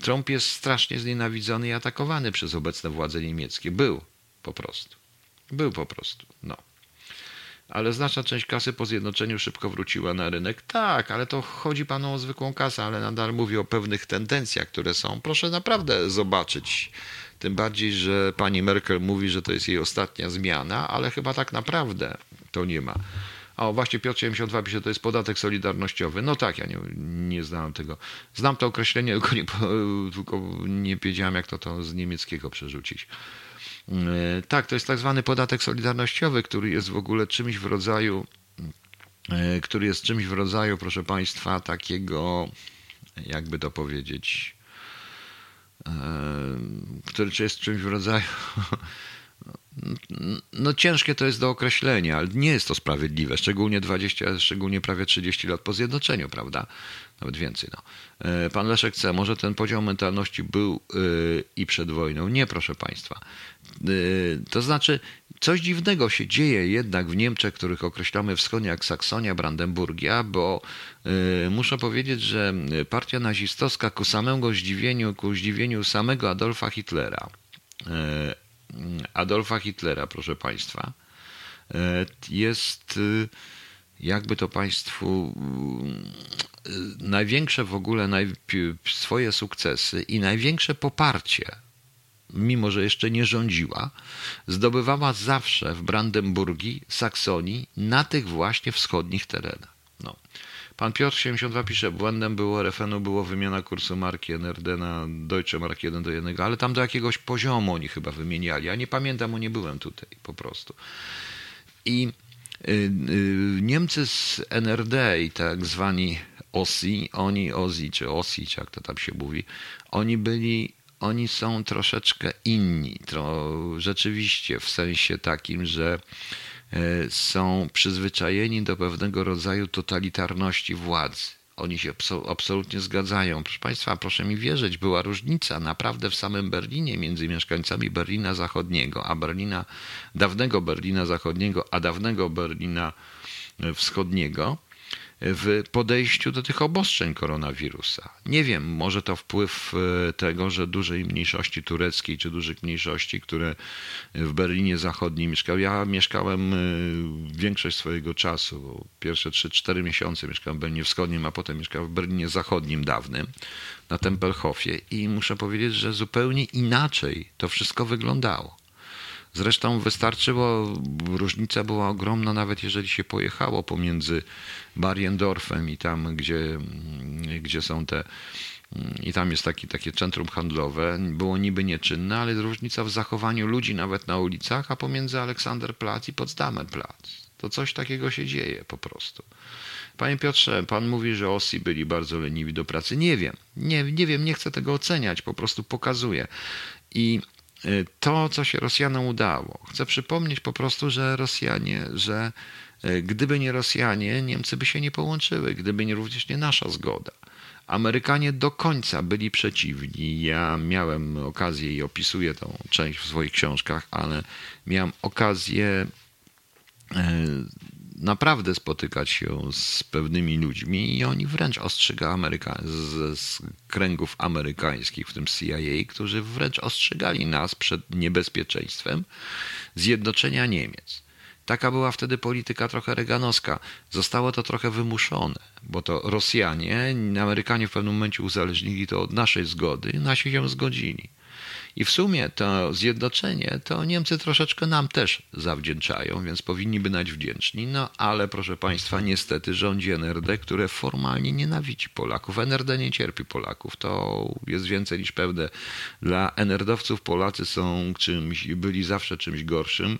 Trump jest strasznie znienawidzony i atakowany przez obecne władze niemieckie. Był po prostu. Był po prostu. No ale znaczna część kasy po zjednoczeniu szybko wróciła na rynek. Tak, ale to chodzi panu o zwykłą kasę, ale nadal mówię o pewnych tendencjach, które są. Proszę naprawdę zobaczyć. Tym bardziej, że pani Merkel mówi, że to jest jej ostatnia zmiana, ale chyba tak naprawdę to nie ma. O, właśnie Piotr 72 pisze, to jest podatek solidarnościowy. No tak, ja nie, nie znałem tego. Znam to określenie, tylko nie, tylko nie wiedziałem, jak to, to z niemieckiego przerzucić. E, tak, to jest tak zwany podatek solidarnościowy, który jest w ogóle czymś w rodzaju, e, który jest czymś w rodzaju, proszę Państwa, takiego, jakby to powiedzieć, który jest czymś w rodzaju no ciężkie to jest do określenia, ale nie jest to sprawiedliwe, szczególnie 20, szczególnie prawie 30 lat po zjednoczeniu, prawda? Nawet więcej. No. E, pan Leszek C. Może ten podział mentalności był yy, i przed wojną? Nie, proszę Państwa. Yy, to znaczy, coś dziwnego się dzieje jednak w Niemczech, których określamy wschodnio jak Saksonia, Brandenburgia, bo muszę powiedzieć, że partia nazistowska ku samemu zdziwieniu, ku zdziwieniu samego Adolfa Hitlera, Adolfa Hitlera, proszę Państwa, e, jest, e, jakby to Państwu, e, największe w ogóle swoje sukcesy i największe poparcie, mimo że jeszcze nie rządziła, zdobywała zawsze w Brandenburgii, Saksonii, na tych właśnie wschodnich terenach. No. Pan Piotr 72 pisze, błędem było RFN-u było wymiana kursu marki NRD na Deutsche Mark 1 do 1, ale tam do jakiegoś poziomu oni chyba wymieniali. Ja nie pamiętam, bo nie byłem tutaj po prostu. I y, y, Niemcy z NRD i tak zwani OSI, oni OSI czy OSI, czy jak to tam się mówi, oni byli oni są troszeczkę inni. To rzeczywiście w sensie takim, że E, są przyzwyczajeni do pewnego rodzaju totalitarności władzy. Oni się absolutnie zgadzają. Proszę Państwa, proszę mi wierzyć, była różnica naprawdę w samym Berlinie między mieszkańcami Berlina Zachodniego, a Berlina, dawnego Berlina Zachodniego, a dawnego Berlina Wschodniego w podejściu do tych obostrzeń koronawirusa. Nie wiem, może to wpływ e, tego, że dużej mniejszości tureckiej czy dużych mniejszości, które w Berlinie Zachodnim mieszkały. Ja mieszkałem e, większość swojego czasu, pierwsze 3-4 miesiące mieszkałem w Berlinie Wschodnim, a potem mieszkałem w Berlinie Zachodnim dawnym, na Tempelhofie i muszę powiedzieć, że zupełnie inaczej to wszystko wyglądało. Zresztą wystarczyło, różnica była ogromna, nawet jeżeli się pojechało pomiędzy Bariendorfem i tam, gdzie, gdzie są te i tam jest taki, takie centrum handlowe, było niby nieczynne, ale różnica w zachowaniu ludzi nawet na ulicach, a pomiędzy Aleksanderplatz i Potsdamer Platz. To coś takiego się dzieje po prostu. Panie Piotrze, pan mówi, że Osi byli bardzo leniwi do pracy. Nie wiem, nie, nie wiem, nie chcę tego oceniać, po prostu pokazuję. I to, co się Rosjanom udało. Chcę przypomnieć po prostu, że Rosjanie, że y, gdyby nie Rosjanie, Niemcy by się nie połączyły, gdyby nie również nie nasza zgoda. Amerykanie do końca byli przeciwni. Ja miałem okazję i opisuję tą część w swoich książkach, ale miałem okazję y, naprawdę spotykać się z pewnymi ludźmi i oni wręcz ostrzyga Ameryka z, z, kręgów amerykańskich, w tym CIA, którzy wręcz ostrzegali nas przed niebezpieczeństwem zjednoczenia Niemiec. Taka była wtedy polityka trochę reganowska. Zostało to trochę wymuszone, bo to Rosjanie, Amerykanie w pewnym momencie uzależnili to od naszej zgody, nasi się zgodzili. I w sumie to zjednoczenie to Niemcy troszeczkę nam też zawdzięczają, więc powinni być wdzięczni. No ale proszę Państwa, niestety rządzi NRD, które formalnie nienawidzi Polaków. NRD nie cierpi Polaków. To jest więcej niż pewne. Dla NRD-owców Polacy są czymś, byli zawsze czymś gorszym.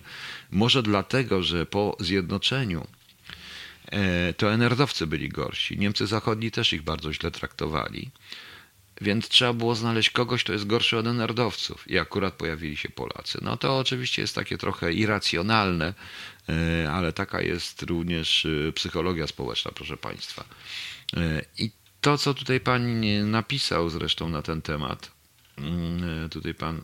Może dlatego, że po zjednoczeniu e, to NRD-owcy byli gorsi. Niemcy zachodni też ich bardzo źle traktowali. Więc trzeba było znaleźć kogoś, kto jest gorszy od nerdowców. I akurat pojawili się Polacy. No to oczywiście jest takie trochę irracjonalne, e, ale taka jest również e, psychologia społeczna, proszę Państwa. E, I to, co tutaj Pan napisał zresztą na ten temat, mm, tutaj Pan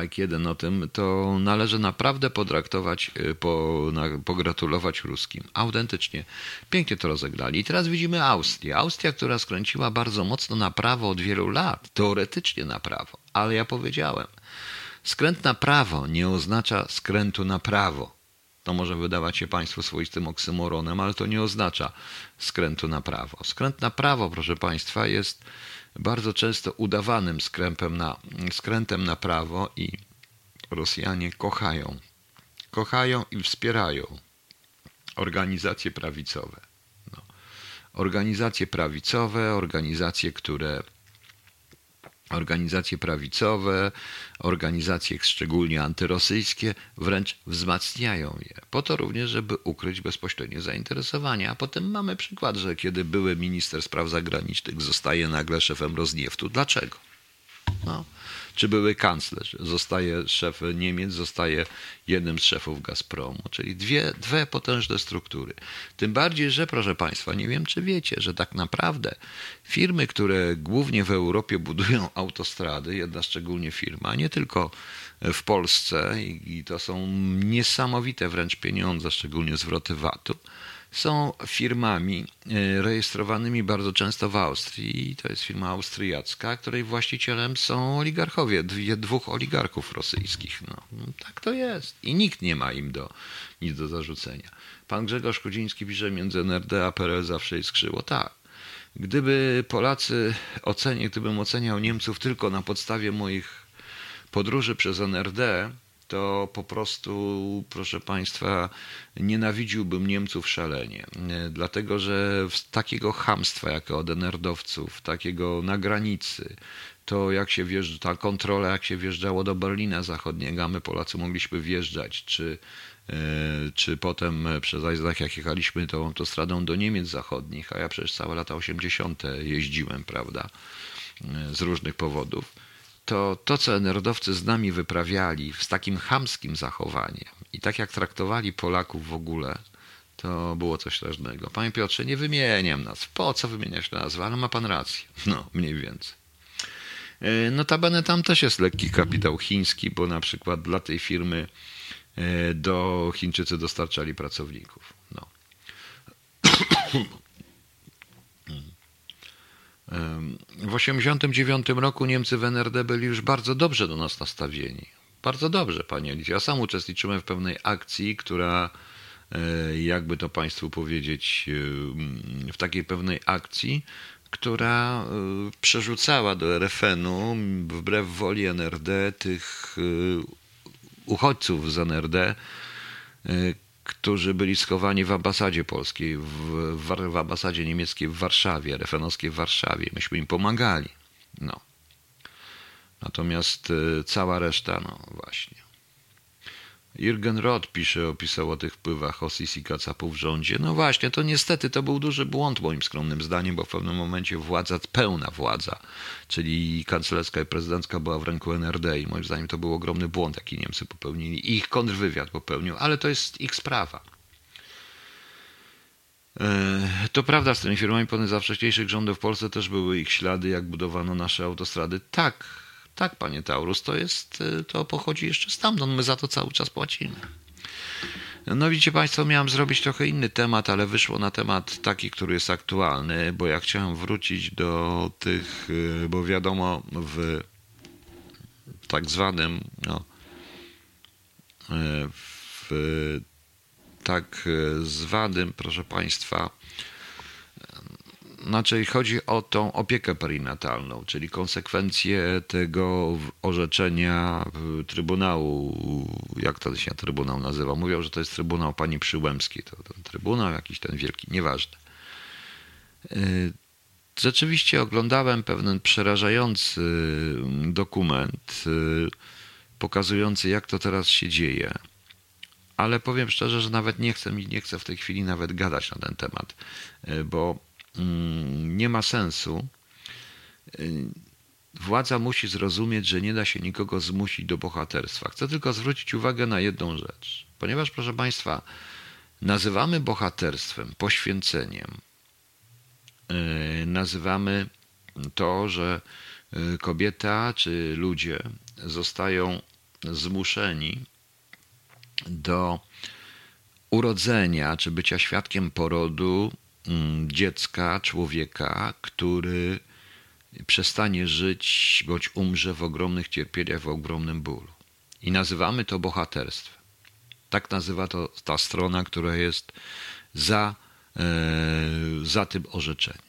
like jeden o tym, to należy naprawdę potraktować, e, po, na, pogratulować ruskim. Autentycznie. Pięknie to rozegrali. I teraz widzimy Austrię. Austria, która skręciła bardzo mocno na prawo od wielu lat. Teoretycznie na prawo. Ale ja powiedziałem, skręt na prawo nie oznacza skrętu na prawo. To może wydawać się Państwu swoistym oksymoronem, ale to nie oznacza skrętu na prawo. Skręt na prawo, proszę Państwa, jest bardzo często udawanym skrętem na, skrętem na prawo i Rosjanie kochają. Kochają i wspierają organizacje prawicowe. No. Organizacje prawicowe, organizacje, które organizacje prawicowe, organizacje szczególnie antyrosyjskie wręcz wzmacniają je. Po to również, żeby ukryć bezpośrednie zainteresowanie. A potem mamy przykład, że kiedy były minister spraw zagranicznych zostaje nagle szefem Rozniewtu. Dlaczego? No, czy były kanclerz, zostaje szef Niemiec, zostaje jednym z szefów Gazpromu, czyli dwie, dwie potężne struktury. Tym bardziej, że proszę Państwa, nie wiem czy wiecie, że tak naprawdę firmy, które głównie w Europie budują autostrady, jedna szczególnie firma, nie tylko w Polsce i to są niesamowite wręcz pieniądze, szczególnie zwroty VAT-u, są firmami e, rejestrowanymi bardzo często w Austrii. To jest firma austriacka, której właścicielem są oligarchowie, dwóch oligarchów rosyjskich. No, no, tak to jest. I nikt nie ma im do, nic do zarzucenia. Pan Grzegorz Kudziński pisze, między NRD a PRL zawsze jest skrzyło. Tak. Gdyby Polacy ocenię, gdybym oceniał Niemców tylko na podstawie moich podróży przez NRD, to po prostu, proszę Państwa, nienawidziłbym Niemców szalenie. Dlatego, że takiego hamstwa, jak od nerdowców, takiego na granicy, to jak się wjeżdża, ta kontrola, jak się wjeżdżało do Berlina Zachodniego, a my Polacy mogliśmy wjeżdżać, czy, e, czy potem przez Eisenach, jak jechaliśmy tą autostradą do Niemiec Zachodnich, a ja przecież całe lata 80. jeździłem, prawda, e, z różnych powodów to to, co nerdowcy z nami wyprawiali z takim chamskim zachowaniem i tak jak traktowali Polaków w ogóle, to było coś strasznego. Panie Piotrze, nie wymieniam nazw. Po co wymieniać nazwy? Ale ma pan rację. No, mniej więcej. E, notabene tam też jest lekki kapitał chiński, bo na przykład dla tej firmy e, do Chińczycy dostarczali pracowników. No. W 1989 roku Niemcy w NRD byli już bardzo dobrze do nas nastawieni. Bardzo dobrze, panie Elizie. Ja sam uczestniczyłem w pewnej akcji, która, e, jakby to państwu powiedzieć, w takiej pewnej akcji, która e, przerzucała do RFN-u wbrew woli NRD tych e, uchodźców z NRD, którzy byli schowani w ambasadzie polskiej, w, w, ambasadzie niemieckiej w Warszawie, RFN-owskiej w Warszawie. Myśmy im pomagali. No. Natomiast y, cała reszta, no właśnie. Jürgen Roth pisze, opisał o tych wpływach Osis i Kacapu w rządzie. No właśnie, to niestety to był duży błąd moim skromnym zdaniem, bo w pewnym momencie władza, pełna władza, czyli kanclerska i prezydencka była w ręku NRD i moim zdaniem to był ogromny błąd, jaki Niemcy popełnili ich kontrwywiad popełnił, ale to jest ich sprawa. E, to prawda, z tymi firmami potem za wcześniejszych rządów w Polsce też były ich ślady, jak budowano nasze autostrady. Tak, tak, panie Taurus, to jest, y, to pochodzi jeszcze stamtąd, my za to cały czas płacimy. No widzicie Państwo, miałem zrobić trochę inny temat, ale wyszło na temat taki, który jest aktualny, bo ja chciałem wrócić do tych, y, bo wiadomo, w tak zwanym, no, y, w tak zwanym, proszę Państwa, znaczy chodzi o tą opiekę perinatalną, czyli konsekwencje tego orzeczenia Trybunału, jak to się Trybunał nazywa? Mówią, że to jest Trybunał Pani Przyłębskiej, to ten Trybunał jakiś ten wielki, nieważne. Y, rzeczywiście oglądałem pewien przerażający dokument y, pokazujący, jak to teraz się dzieje ale powiem szczerze, że nawet nie chcę, nie chcę w tej chwili nawet gadać na ten temat, bo nie ma sensu. E, władza musi zrozumieć, że nie da się nikogo zmusić do bohaterstwa. Chcę tylko zwrócić uwagę na jedną rzecz. Ponieważ, proszę Państwa, nazywamy bohaterstwem, poświęceniem, e, nazywamy to, że kobieta czy ludzie zostają zmuszeni do urodzenia czy bycia świadkiem porodu mm, dziecka, człowieka, który przestanie żyć bądź umrze w ogromnych cierpieniach, w ogromnym bólu. I nazywamy to bohaterstwem. Tak nazywa to ta strona, która jest za, e, za tym orzeczeniem.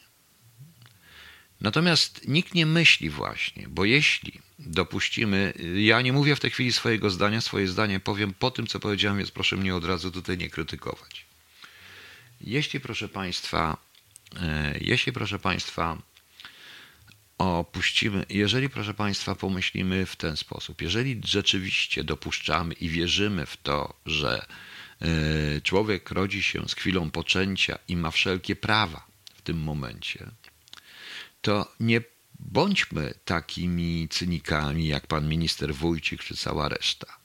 Natomiast nikt nie myśli właśnie, bo jeśli dopuścimy, ja nie mówię w tej chwili swojego zdania, swoje zdanie powiem po tym, co powiedziałem, więc proszę mnie od razu tutaj nie krytykować. Jeśli, proszę Państwa, e, jeśli, proszę Państwa, opuścimy, jeżeli, proszę Państwa, pomyślimy w ten sposób, jeżeli rzeczywiście dopuszczamy i wierzymy w to, że e, człowiek rodzi się z chwilą poczęcia i ma wszelkie prawa w tym momencie, to nie bądźmy takimi cynikami jak pan minister Wójcik czy cała reszta.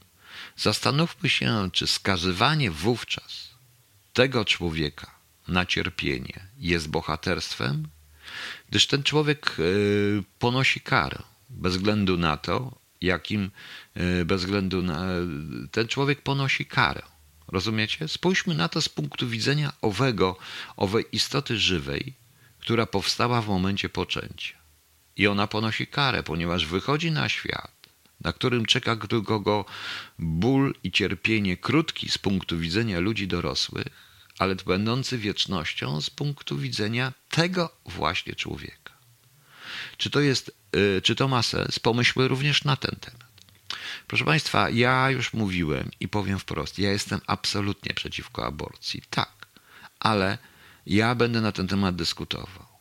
Zastanówmy się, czy skazywanie wówczas tego człowieka na cierpienie jest bohaterstwem, gdyż ten człowiek e, ponosi karę bez względu na to, jakim, e, bez względu na. Ten człowiek ponosi karę. Rozumiecie? Spójrzmy na to z punktu widzenia owego, owej istoty żywej, która powstała w momencie poczęcia. I ona ponosi karę, ponieważ wychodzi na świat, na którym czeka go ból i cierpienie krótki z punktu widzenia ludzi dorosłych, ale będący wiecznością z punktu widzenia tego właśnie człowieka. Czy to jest, y, czy to ma sens? Pomyślmy również na ten temat. Proszę Państwa, ja już mówiłem i powiem wprost, ja jestem absolutnie przeciwko aborcji. Tak, ale ja będę na ten temat dyskutował.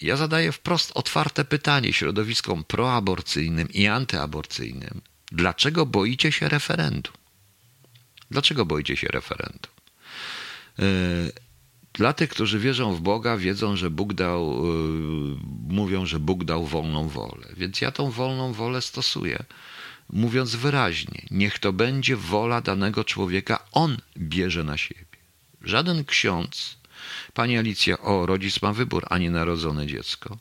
Ja zadaję wprost otwarte pytanie środowiskom proaborcyjnym i antyaborcyjnym. Dlaczego boicie się referendum? Dlaczego boicie się referendum? E, dla tych, którzy wierzą w Boga, wiedzą, że Bóg dał, e, mówią, że Bóg dał wolną wolę. Więc ja tą wolną wolę stosuję, mówiąc wyraźnie: niech to będzie wola danego człowieka, on bierze na siebie. Żaden ksiądz Pani Alicja, o, rodzic ma wybór, a nie narodzone dziecko.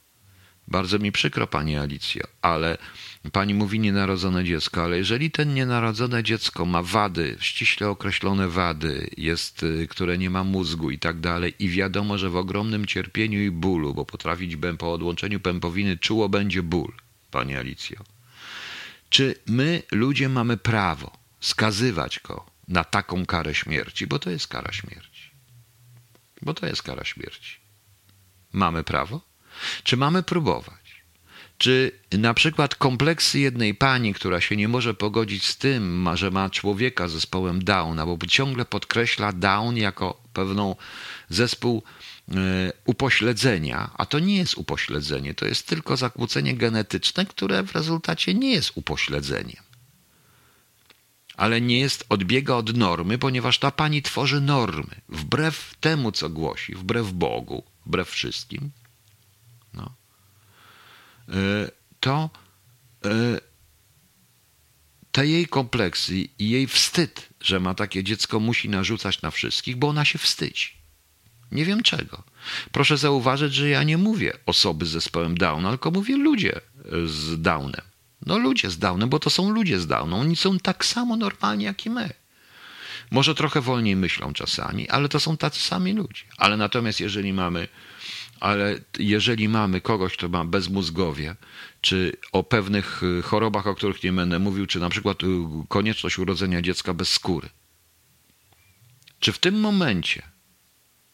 Bardzo mi przykro, Pani Alicjo, ale Pani mówi nienarodzone dziecko, ale jeżeli ten nienarodzone dziecko ma wady, ściśle określone wady, jest, y, które nie ma mózgu i tak dalej, i wiadomo, że w ogromnym cierpieniu i bólu, bo potrafić po odłączeniu pępowiny czuło będzie ból, Pani Alicjo. Czy my, ludzie, mamy prawo skazywać go na taką karę śmierci, bo to jest kara śmierci? Bo to jest kara śmierci. Mamy prawo? Czy mamy próbować? Czy na przykład kompleksy jednej pani, która się nie może pogodzić z tym, że ma człowieka z zespołem Downa, bo ciągle podkreśla Down jako pewną zespół e, upośledzenia, a to nie jest upośledzenie, to jest tylko zakłócenie genetyczne, które w rezultacie nie jest upośledzeniem ale nie jest, odbiega od normy, ponieważ ta pani tworzy normy, wbrew temu, co głosi, wbrew Bogu, wbrew wszystkim, no, e, to e, te jej kompleksy i jej wstyd, że ma takie dziecko, musi narzucać na wszystkich, bo ona się wstydzi. Nie wiem czego. Proszę zauważyć, że ja nie mówię osoby z zespołem Downa, tylko mówię ludzie z Downem. No ludzie z Downem, bo to są ludzie z Downem. Oni są tak samo normalni jak i my. Może trochę wolniej myślą czasami, ale to są tacy sami ludzie. Ale natomiast jeżeli mamy, ale jeżeli mamy kogoś, kto ma bezmózgowie, czy o pewnych y, chorobach, o których nie będę mówił, czy na przykład y, konieczność urodzenia dziecka bez skóry. Czy w tym momencie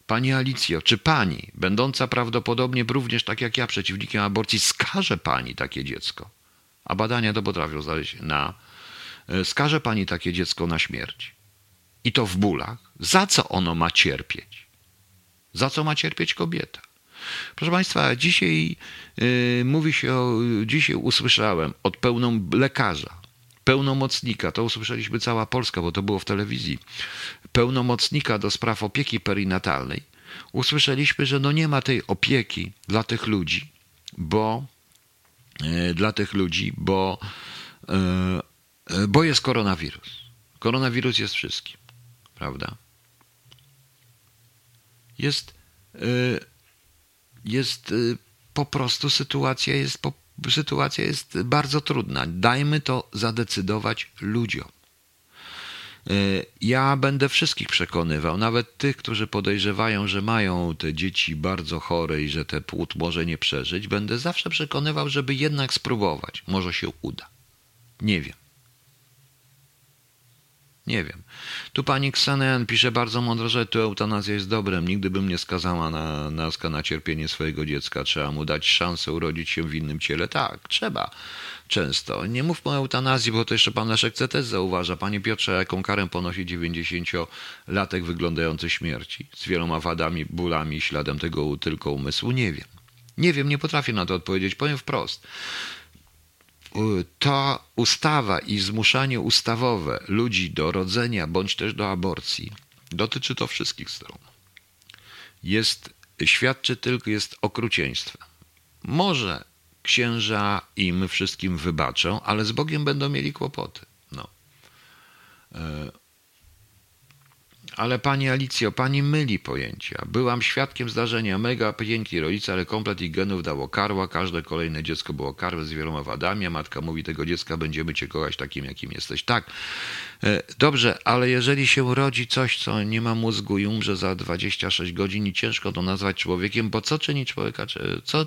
Pani Alicjo, czy pani, będąca prawdopodobnie również tak jak ja przeciwnikiem aborcji, skaże pani takie dziecko? A badania to potrafią znaleźć na. e, Skaże pani takie dziecko na śmierć. I to w bólach. Za co ono ma cierpieć? Za co ma cierpieć kobieta? Proszę Państwa, dzisiaj yy, mówi się o, dzisiaj usłyszałem od pełną lekarza, pełnomocnika, to usłyszeliśmy cała Polska, bo to było w telewizji, pełnomocnika do spraw opieki perinatalnej. Usłyszeliśmy, że no nie ma tej opieki dla tych ludzi, bo dla tych ludzi, bo, yy, yy, bo jest koronawirus. Koronawirus jest wszystkim, prawda? Jest jest po prostu sytuacja jest, sytuacja jest bardzo trudna. Dajmy to zadecydować ludziom. Y, Ja będę wszystkich przekonywał, nawet tych, którzy podejrzewają, że mają te dzieci bardzo chore i że te płód może nie przeżyć, będę zawsze przekonywał, żeby jednak spróbować. Może się uda. Nie wiem. Nie wiem. Tu pani Ksanen pisze bardzo mądro, że tu eutanazja jest dobrem. Nigdy bym nie skazała na, na, na cierpienie swojego dziecka. Trzeba mu dać szansę urodzić się w innym ciele. Tak, trzeba. Często. Nie mówmy o eutanazji, bo to jeszcze pan Leszek C. też zauważa. Panie Piotrze, jaką karę ponosi 90-latek wyglądający śmierci? Z wieloma wadami, bólami, śladem tego tylko umysłu? Nie wiem. Nie wiem, nie potrafię na to odpowiedzieć. Powiem wprost ta ustawa i zmuszanie ustawowe ludzi do rodzenia bądź też do aborcji dotyczy to wszystkich stron. Jest, świadczy tylko, jest okrucieństwem. Może księża im wszystkim wybaczą, ale z Bogiem będą mieli kłopoty. No. E, ale pani Alicjo, pani myli pojęcia. Byłam świadkiem zdarzenia mega piękni rodzice, ale komplet ich genów dało karła. Każde kolejne dziecko było karłe z wieloma wadami, a matka mówi tego dziecka będziemy cię kochać takim, jakim jesteś. Tak, e, dobrze, ale jeżeli się rodzi coś, co nie ma mózgu i umrze za 26 godzin i ciężko to nazwać człowiekiem, bo co czyni człowieka, co,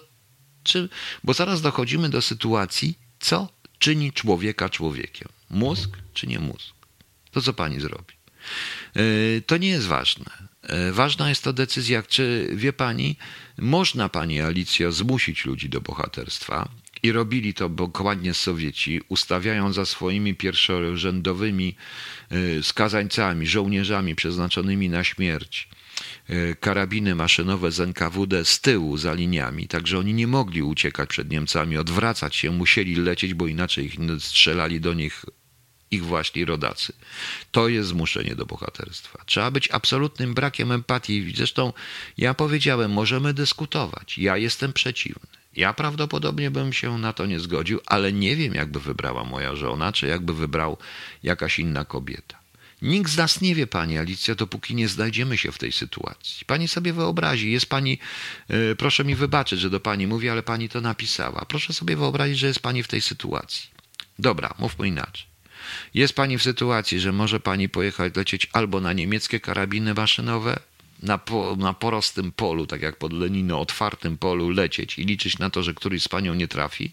czy, bo zaraz dochodzimy do sytuacji, co czyni człowieka człowiekiem. Mózg czy nie mózg? To co pani zrobi? E, To nie jest ważne. E, Ważna jest to decyzja, czy wie pani, można pani Alicjo zmusić ludzi do bohaterstwa i robili to dokładnie Sowieci, ustawiając za swoimi pierwszorzędowymi e, skazańcami, żołnierzami przeznaczonymi na śmierć karabiny maszynowe z NKWD z tyłu za liniami, także oni nie mogli uciekać przed Niemcami, odwracać się, musieli lecieć, bo inaczej ich strzelali do nich ich właśnie rodacy. To jest zmuszenie do bohaterstwa. Trzeba być absolutnym brakiem empatii. Zresztą ja powiedziałem, możemy dyskutować. Ja jestem przeciwny. Ja prawdopodobnie bym się na to nie zgodził, ale nie wiem, jakby wybrała moja żona, czy jakby wybrał jakaś inna kobieta. Nikt z nas nie wie, pani Alicja, dopóki nie znajdziemy się w tej sytuacji. Pani sobie wyobrazi, jest pani, e, proszę mi wybaczyć, że do pani mówię, ale pani to napisała. Proszę sobie wyobrazić, że jest pani w tej sytuacji. Dobra, mówmy inaczej. Jest pani w sytuacji, że może pani pojechać, lecieć albo na niemieckie karabiny maszynowe, na, po, na porostym polu, tak jak pod Lenino, otwartym polu lecieć i liczyć na to, że któryś z panią nie trafi,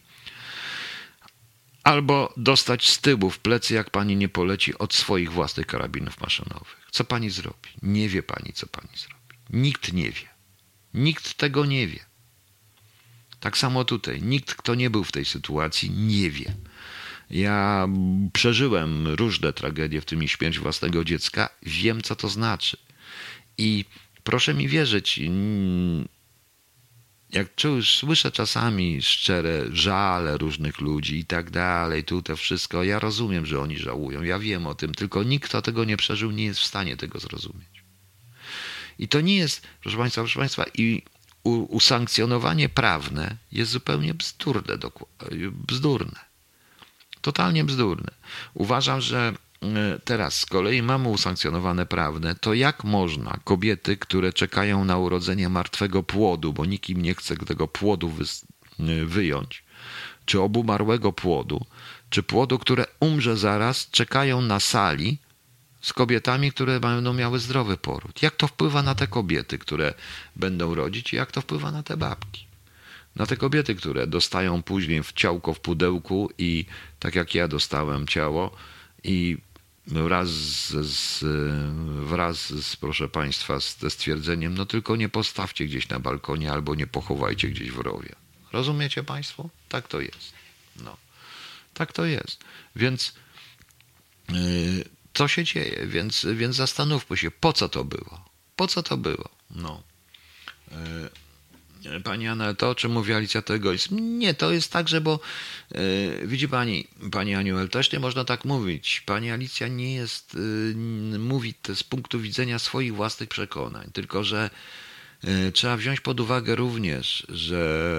albo dostać z tyłu w plecy, jak pani nie poleci od swoich własnych karabinów maszynowych. Co pani zrobi? Nie wie pani, co pani zrobi. Nikt nie wie. Nikt tego nie wie. Tak samo tutaj. Nikt, kto nie był w tej sytuacji, nie wie. Ja przeżyłem różne tragedie, w tym i śmierć własnego dziecka. Wiem, co to znaczy. I proszę mi wierzyć, jak słyszę czasami szczere żale różnych ludzi i tak dalej, tu to wszystko, ja rozumiem, że oni żałują, ja wiem o tym, tylko nikt, kto tego nie przeżył, nie jest w stanie tego zrozumieć. I to nie jest, proszę Państwa, proszę Państwa, i usankcjonowanie prawne jest zupełnie bzdurne, bzdurne. Totalnie bzdurne. Uważam, że teraz z kolei mamy usankcjonowane prawne, to jak można kobiety, które czekają na urodzenie martwego płodu, bo nikim nie chce tego płodu e, wyjąć, czy obumarłego płodu, czy płodu, które umrze zaraz, czekają na sali z kobietami, które będą miały zdrowy poród. Jak to wpływa na te kobiety, które będą rodzić i jak to wpływa na te babki? Na te kobiety, które dostają później w ciałko w pudełku i tak jak ja dostałem ciało i wraz z, z, wraz z, proszę Państwa, z, ze stwierdzeniem, no tylko nie postawcie gdzieś na balkonie albo nie pochowajcie gdzieś w rowie. Rozumiecie Państwo? Tak to jest. No. Tak to jest. Więc yy, co się dzieje? Więc, więc zastanówmy się, po co to było? Po co to było? No. Yy, Pani Anna, to o czym mówi Alicja to egoizm. Nie, to jest tak, że bo yy, widzi Pani, Pani Aniuel, też nie można tak mówić. Pani Alicja nie jest, yy, mówi z punktu widzenia swoich własnych przekonań, tylko że yy, trzeba wziąć pod uwagę również, że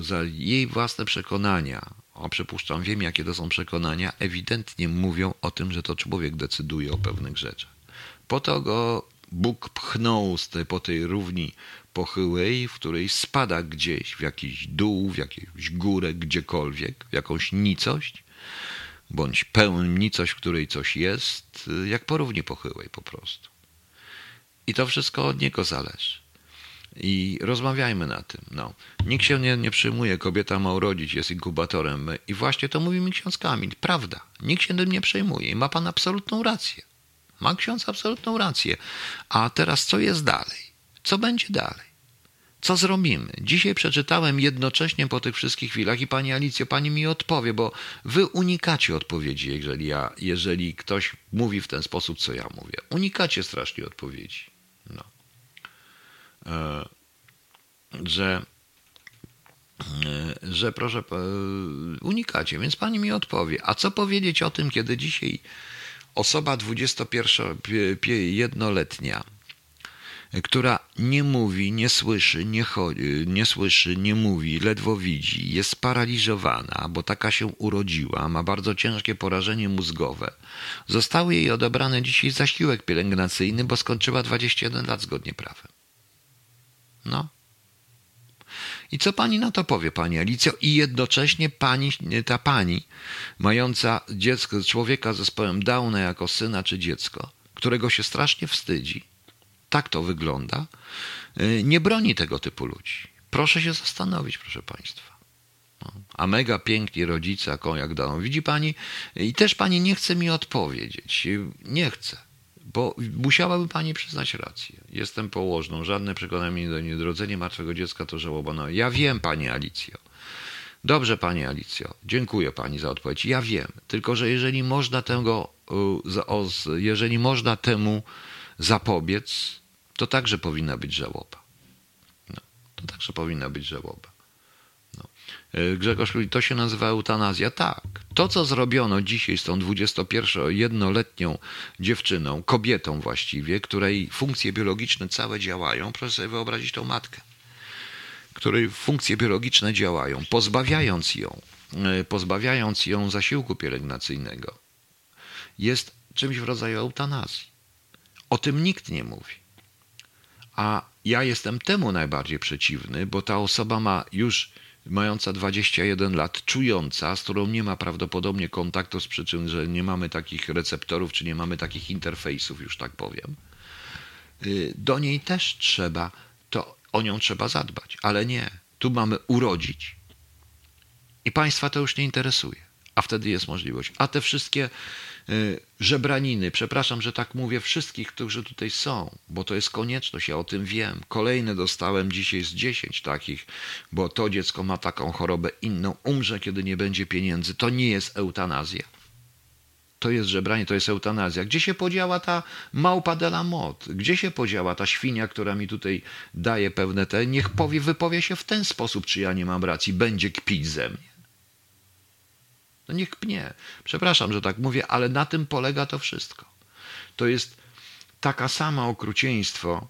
za jej własne przekonania, a przypuszczam, wiem jakie to są przekonania, ewidentnie mówią o tym, że to człowiek decyduje o pewnych rzeczach. Po to go Bóg pchnął z tej, po tej równi pochyłej, w której spada gdzieś w jakiś dół, w jakąś górę, gdziekolwiek, w jakąś nicość, bądź pełną nicość, w której coś jest, jak po równi pochyłej po prostu. I to wszystko od niego zależy. I rozmawiajmy na tym. No. Nikt się nie, nie przyjmuje, kobieta ma urodzić, jest inkubatorem. I właśnie to mówi mi ksiądz Kamil. Prawda. Nikt się tym nie przejmuje i ma pan absolutną rację. Ma ksiądz absolutną rację. A teraz co jest dalej? Co będzie dalej? Co zrobimy? Dzisiaj przeczytałem jednocześnie po tych wszystkich chwilach i pani Alicjo, pani mi odpowie, bo wy unikacie odpowiedzi, jeżeli, ja, jeżeli ktoś mówi w ten sposób, co ja mówię. Unikacie strasznie odpowiedzi. No. E, że, e, że proszę, e, unikacie, więc pani mi odpowie. A co powiedzieć o tym, kiedy dzisiaj osoba 21-letnia która nie mówi, nie słyszy, nie, chodzi, nie słyszy, nie mówi, ledwo widzi, jest sparaliżowana, bo taka się urodziła, ma bardzo ciężkie porażenie mózgowe. Zostały jej odebrane dzisiaj zasiłek pielęgnacyjny, bo skończyła 21 lat zgodnie prawem. No. I co pani na to powie, pani Alicjo? I jednocześnie pani, ta pani, mająca dziecko, człowieka z zespołem Downa jako syna czy dziecko, którego się strasznie wstydzi, tak to wygląda, y, nie broni tego typu ludzi. Proszę się zastanowić, proszę Państwa. No. A mega piękni rodzice, jak daną. Widzi Pani, i też Pani nie chce mi odpowiedzieć. Nie chce, bo musiałaby Pani przyznać rację. Jestem położną, żadne przekonanie do niedrodzenia martwego dziecka to żałoba. No, ja wiem, Pani Alicjo. Dobrze, Pani Alicjo, dziękuję Pani za odpowiedź. Ja wiem, tylko że jeżeli można tego, y, jeżeli można temu zapobiec, to także powinna być żałoba. No, to także powinna być żałoba. No. E, Grzegorz mówi, to się nazywa eutanazja. Tak. To, co zrobiono dzisiaj z tą 21-letnią dziewczyną, kobietą właściwie, której funkcje biologiczne całe działają, proszę sobie wyobrazić tą matkę, której funkcje biologiczne działają, pozbawiając ją, e, pozbawiając ją zasiłku pielęgnacyjnego, jest czymś w rodzaju eutanazji. O tym nikt nie mówi. A ja jestem temu najbardziej przeciwny, bo ta osoba ma już mająca 21 lat, czująca, z którą nie ma prawdopodobnie kontaktu z przyczyn, że nie mamy takich receptorów, czy nie mamy takich interfejsów, już tak powiem. Y, do niej też trzeba, to o nią trzeba zadbać, ale nie. Tu mamy urodzić i państwa to już nie interesuje, a wtedy jest możliwość. A te wszystkie żebraniny, przepraszam, że tak mówię, wszystkich, którzy tutaj są, bo to jest konieczność, ja o tym wiem. Kolejne dostałem dzisiaj z 10 takich, bo to dziecko ma taką chorobę inną, umrze, kiedy nie będzie pieniędzy. To nie jest eutanazja. To jest żebranie, to jest eutanazja. Gdzie się podziała ta małpa de la mot? Gdzie się podziała ta świnia, która mi tutaj daje pewne te... Niech powie, wypowie się w ten sposób, czy ja nie mam racji. Będzie kpić ze mnie. No niech pnie. Przepraszam, że tak mówię, ale na tym polega to wszystko. To jest taka sama okrucieństwo,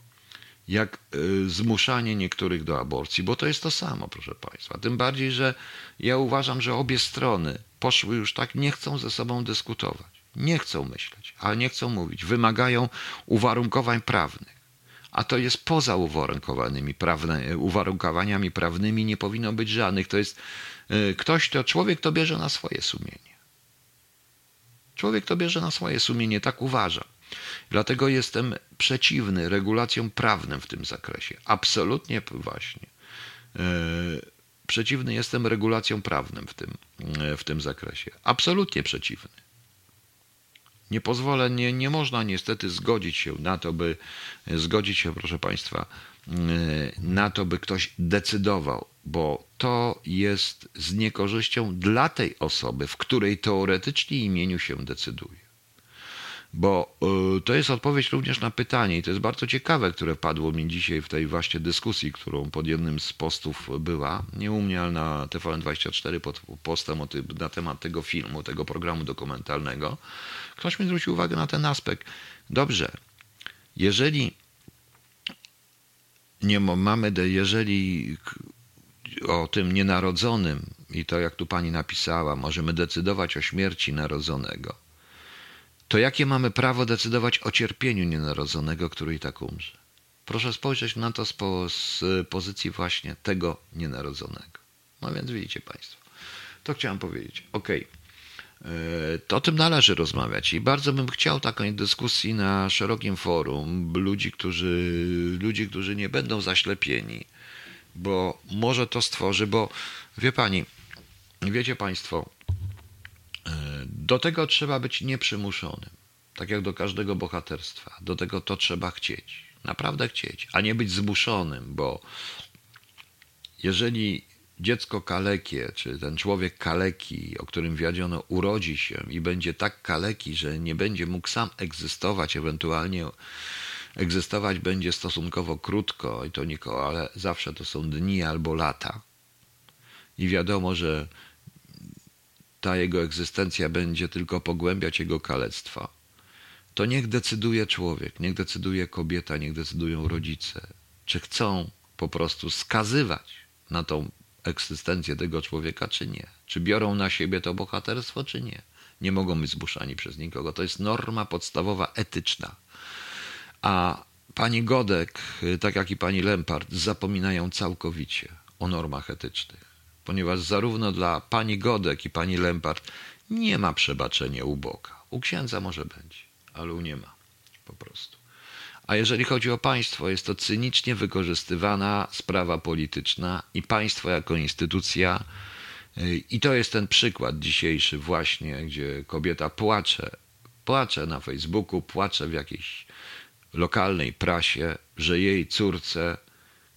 jak y, zmuszanie niektórych do aborcji, bo to jest to samo, proszę Państwa. Tym bardziej, że ja uważam, że obie strony poszły już tak, nie chcą ze sobą dyskutować, nie chcą myśleć, ale nie chcą mówić. Wymagają uwarunkowań prawnych. A to jest poza uwarunkowanymi prawne, uwarunkowaniami prawnymi, nie powinno być żadnych. To jest E, ktoś to, człowiek to bierze na swoje sumienie. Człowiek to bierze na swoje sumienie, tak uważa. Dlatego jestem przeciwny regulacjom prawnym w tym zakresie. Absolutnie właśnie. E, przeciwny jestem regulacjom prawnym w tym, e, w tym zakresie. Absolutnie przeciwny. Nie pozwolę, nie, nie można niestety zgodzić się na to, by zgodzić się, proszę Państwa, na to, by ktoś decydował, bo to jest z niekorzyścią dla tej osoby, w której teoretycznie imieniu się decyduje. Bo y, to jest odpowiedź również na pytanie, i to jest bardzo ciekawe, które padło mi dzisiaj w tej właśnie dyskusji, którą pod jednym z postów była, nie u mnie, ale na TVN24 pod postem na temat tego filmu, tego programu dokumentalnego. Ktoś mi zwrócił uwagę na ten aspekt. Dobrze, jeżeli nie mamy, jeżeli o tym nienarodzonym, i to jak tu pani napisała, możemy decydować o śmierci narodzonego, to jakie mamy prawo decydować o cierpieniu nienarodzonego, który i tak umrze? Proszę spojrzeć na to z, po, z pozycji właśnie tego nienarodzonego. No więc widzicie Państwo. To chciałem powiedzieć. Okej. Okay. To o tym należy rozmawiać i bardzo bym chciał taką dyskusji na szerokim forum ludzi, którzy, ludzi, którzy nie będą zaślepieni, bo może to stworzy, bo wie pani, wiecie państwo, do tego trzeba być nieprzymuszonym, tak jak do każdego bohaterstwa. Do tego to trzeba chcieć, naprawdę chcieć, a nie być zmuszonym, bo jeżeli dziecko kalekie, czy ten człowiek kaleki, o którym wiedziano, urodzi się i będzie tak kaleki, że nie będzie mógł sam egzystować, ewentualnie egzystować będzie stosunkowo krótko, i to nikogo, ale zawsze to są dni albo lata. I wiadomo, że ta jego egzystencja będzie tylko pogłębiać jego kalectwo, to niech decyduje człowiek, niech decyduje kobieta, niech decydują rodzice, czy chcą po prostu skazywać na tą egzystencję tego człowieka, czy nie. Czy biorą na siebie to bohaterstwo, czy nie. Nie mogą być zmuszani przez nikogo. To jest norma podstawowa etyczna. A pani Godek, tak jak i pani Lempart, zapominają całkowicie o normach etycznych ponieważ zarówno dla pani Godek i pani Lempart nie ma przebaczenia u Boga. U księdza może będzie, ale u nie ma po prostu. A jeżeli chodzi o państwo, jest to cynicznie wykorzystywana sprawa polityczna i państwo jako instytucja. I to jest ten przykład dzisiejszy, właśnie, gdzie kobieta płacze, płacze na Facebooku, płacze w jakiejś lokalnej prasie, że jej córce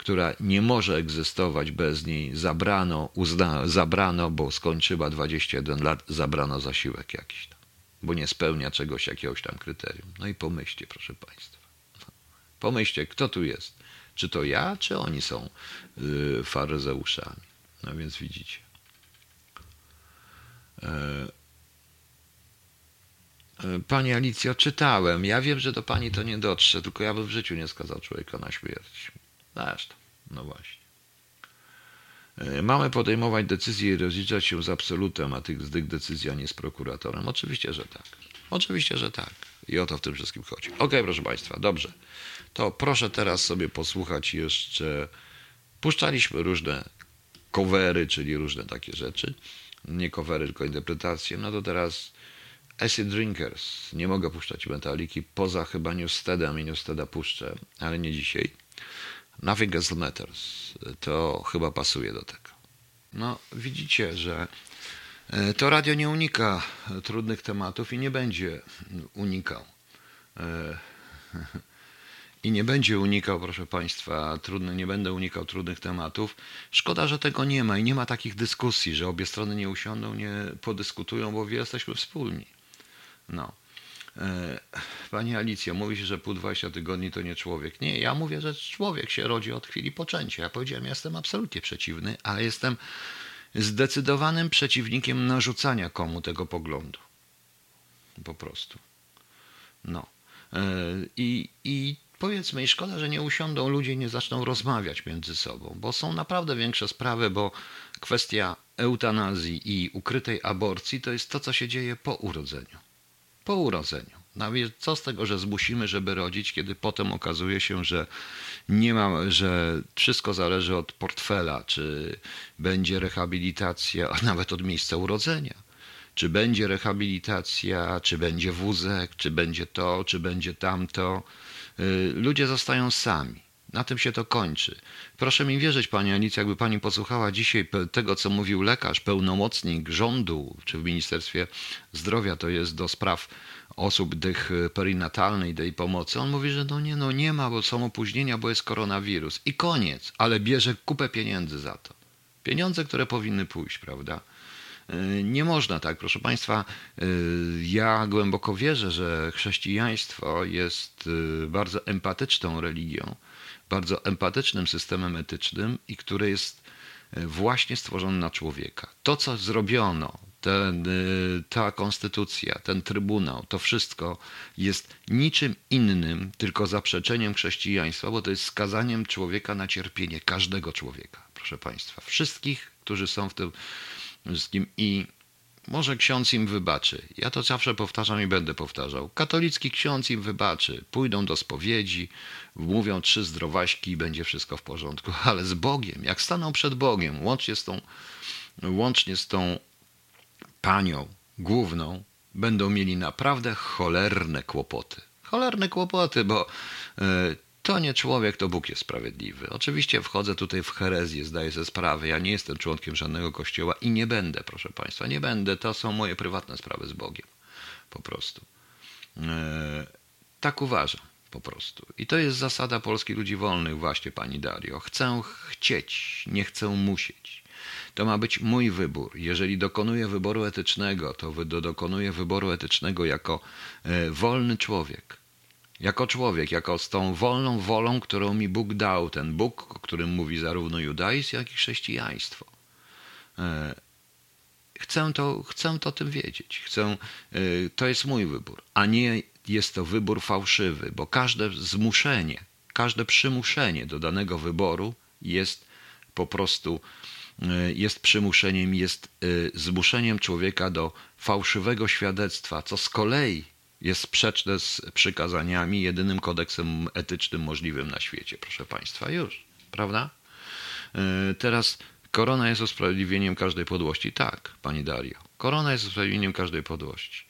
która nie może egzystować bez niej, zabrano, uzna, zabrano, bo skończyła 21 lat, zabrano zasiłek jakiś tam, bo nie spełnia czegoś, jakiegoś tam kryterium. No i pomyślcie, proszę Państwa. Pomyślcie, kto tu jest. Czy to ja, czy oni są yy, faryzeuszami. No więc widzicie. E, e, pani Alicjo, czytałem. Ja wiem, że do pani to nie dotrze, tylko ja bym w życiu nie skazał człowieka na śmierć. Zresztą, no właśnie. E, mamy podejmować decyzje i rozliczać się z absolutem, a tych, z tych decyzji, a nie z prokuratorem. Oczywiście, że tak. Oczywiście, że tak. I o to w tym wszystkim chodzi. Ok, proszę Państwa, dobrze. To proszę teraz sobie posłuchać jeszcze. Puszczaliśmy różne covery, czyli różne takie rzeczy. Nie covery, tylko interpretacje. No to teraz Acid Drinkers. Nie mogę puszczać metaliki, poza chyba Newstedem i Newsteda puszczę, ale nie dzisiaj. Nothing else matters. To chyba pasuje do tego. No, widzicie, że e, to radio nie unika trudnych tematów i nie będzie unikał. E, I nie będzie unikał, proszę Państwa, trudny, nie będę unikał trudnych tematów. Szkoda, że tego nie ma i nie ma takich dyskusji, że obie strony nie usiądą, nie podyskutują, bo jesteśmy wspólni. No. E, pani Alicjo, mówi się, że pół 20 tygodni to nie człowiek. Nie, ja mówię, że człowiek się rodzi od chwili poczęcia. Ja powiedziałem, jestem absolutnie przeciwny, ale jestem zdecydowanym przeciwnikiem narzucania komu tego poglądu. Po prostu. No. E, I, i powiedzmy, i szkoda, że nie usiądą ludzie i nie zaczną rozmawiać między sobą, bo są naprawdę większe sprawy, bo kwestia eutanazji i ukrytej aborcji to jest to, co się dzieje po urodzeniu po urodzeniu. No co z tego, że zmusimy, żeby rodzić, kiedy potem okazuje się, że nie ma, że wszystko zależy od portfela, czy będzie rehabilitacja, a nawet od miejsca urodzenia. Czy będzie rehabilitacja, czy będzie wózek, czy będzie to, czy będzie tamto. Y, ludzie zostają sami. Na tym się to kończy. Proszę mi wierzyć, Pani Alicja, jakby Pani posłuchała dzisiaj tego, co mówił lekarz, pełnomocnik rządu, czy w Ministerstwie Zdrowia, to jest do spraw osób tych perinatalnej, tej pomocy. On mówi, że no nie, no nie ma, bo są opóźnienia, bo jest koronawirus. I koniec, ale bierze kupę pieniędzy za to. Pieniądze, które powinny pójść, prawda? Y, nie można tak, proszę Państwa. Y, ja głęboko wierzę, że chrześcijaństwo jest y, bardzo empatyczną religią, bardzo empatycznym systemem etycznym i który jest właśnie stworzony na człowieka. To, co zrobiono, ten, ta konstytucja, ten trybunał, to wszystko jest niczym innym, tylko zaprzeczeniem chrześcijaństwa, bo to jest skazaniem człowieka na cierpienie, każdego człowieka, proszę Państwa. Wszystkich, którzy są w tym wszystkim i może ksiądz im wybaczy. Ja to zawsze powtarzam i będę powtarzał. Katolicki ksiądz im wybaczy. Pójdą do spowiedzi, mówią trzy zdrowaśki i będzie wszystko w porządku. Ale z Bogiem, jak staną przed Bogiem, łącznie z tą, łącznie z tą panią główną, będą mieli naprawdę cholerne kłopoty. Cholerne kłopoty, bo e, to nie człowiek, to Bóg jest sprawiedliwy. Oczywiście wchodzę tutaj w herezję, zdaję sobie sprawę. Ja nie jestem członkiem żadnego kościoła i nie będę, proszę Państwa, nie będę. To są moje prywatne sprawy z Bogiem. Po prostu. E, tak uważam. Po prostu. I to jest zasada Polski Ludzi Wolnych, właśnie Pani Dario. Chcę chcieć, nie chcę musieć. To ma być mój wybór. Jeżeli dokonuję wyboru etycznego, to dokonuję wyboru etycznego jako e, wolny człowiek jako człowiek, jako z tą wolną wolą, którą mi Bóg dał, ten Bóg, o którym mówi zarówno judaizm, jak i chrześcijaństwo. E, chcę to, chcę to tym wiedzieć. Chcę, e, to jest mój wybór, a nie jest to wybór fałszywy, bo każde zmuszenie, każde przymuszenie do danego wyboru jest po prostu e, jest przymuszeniem, jest zmuszeniem człowieka do fałszywego świadectwa, co z kolei jest sprzeczne z przykazaniami, jedynym kodeksem etycznym możliwym na świecie, proszę Państwa, już, prawda? E, teraz korona jest usprawiedliwieniem każdej podłości. Tak, Pani Dario, korona jest usprawiedliwieniem każdej podłości.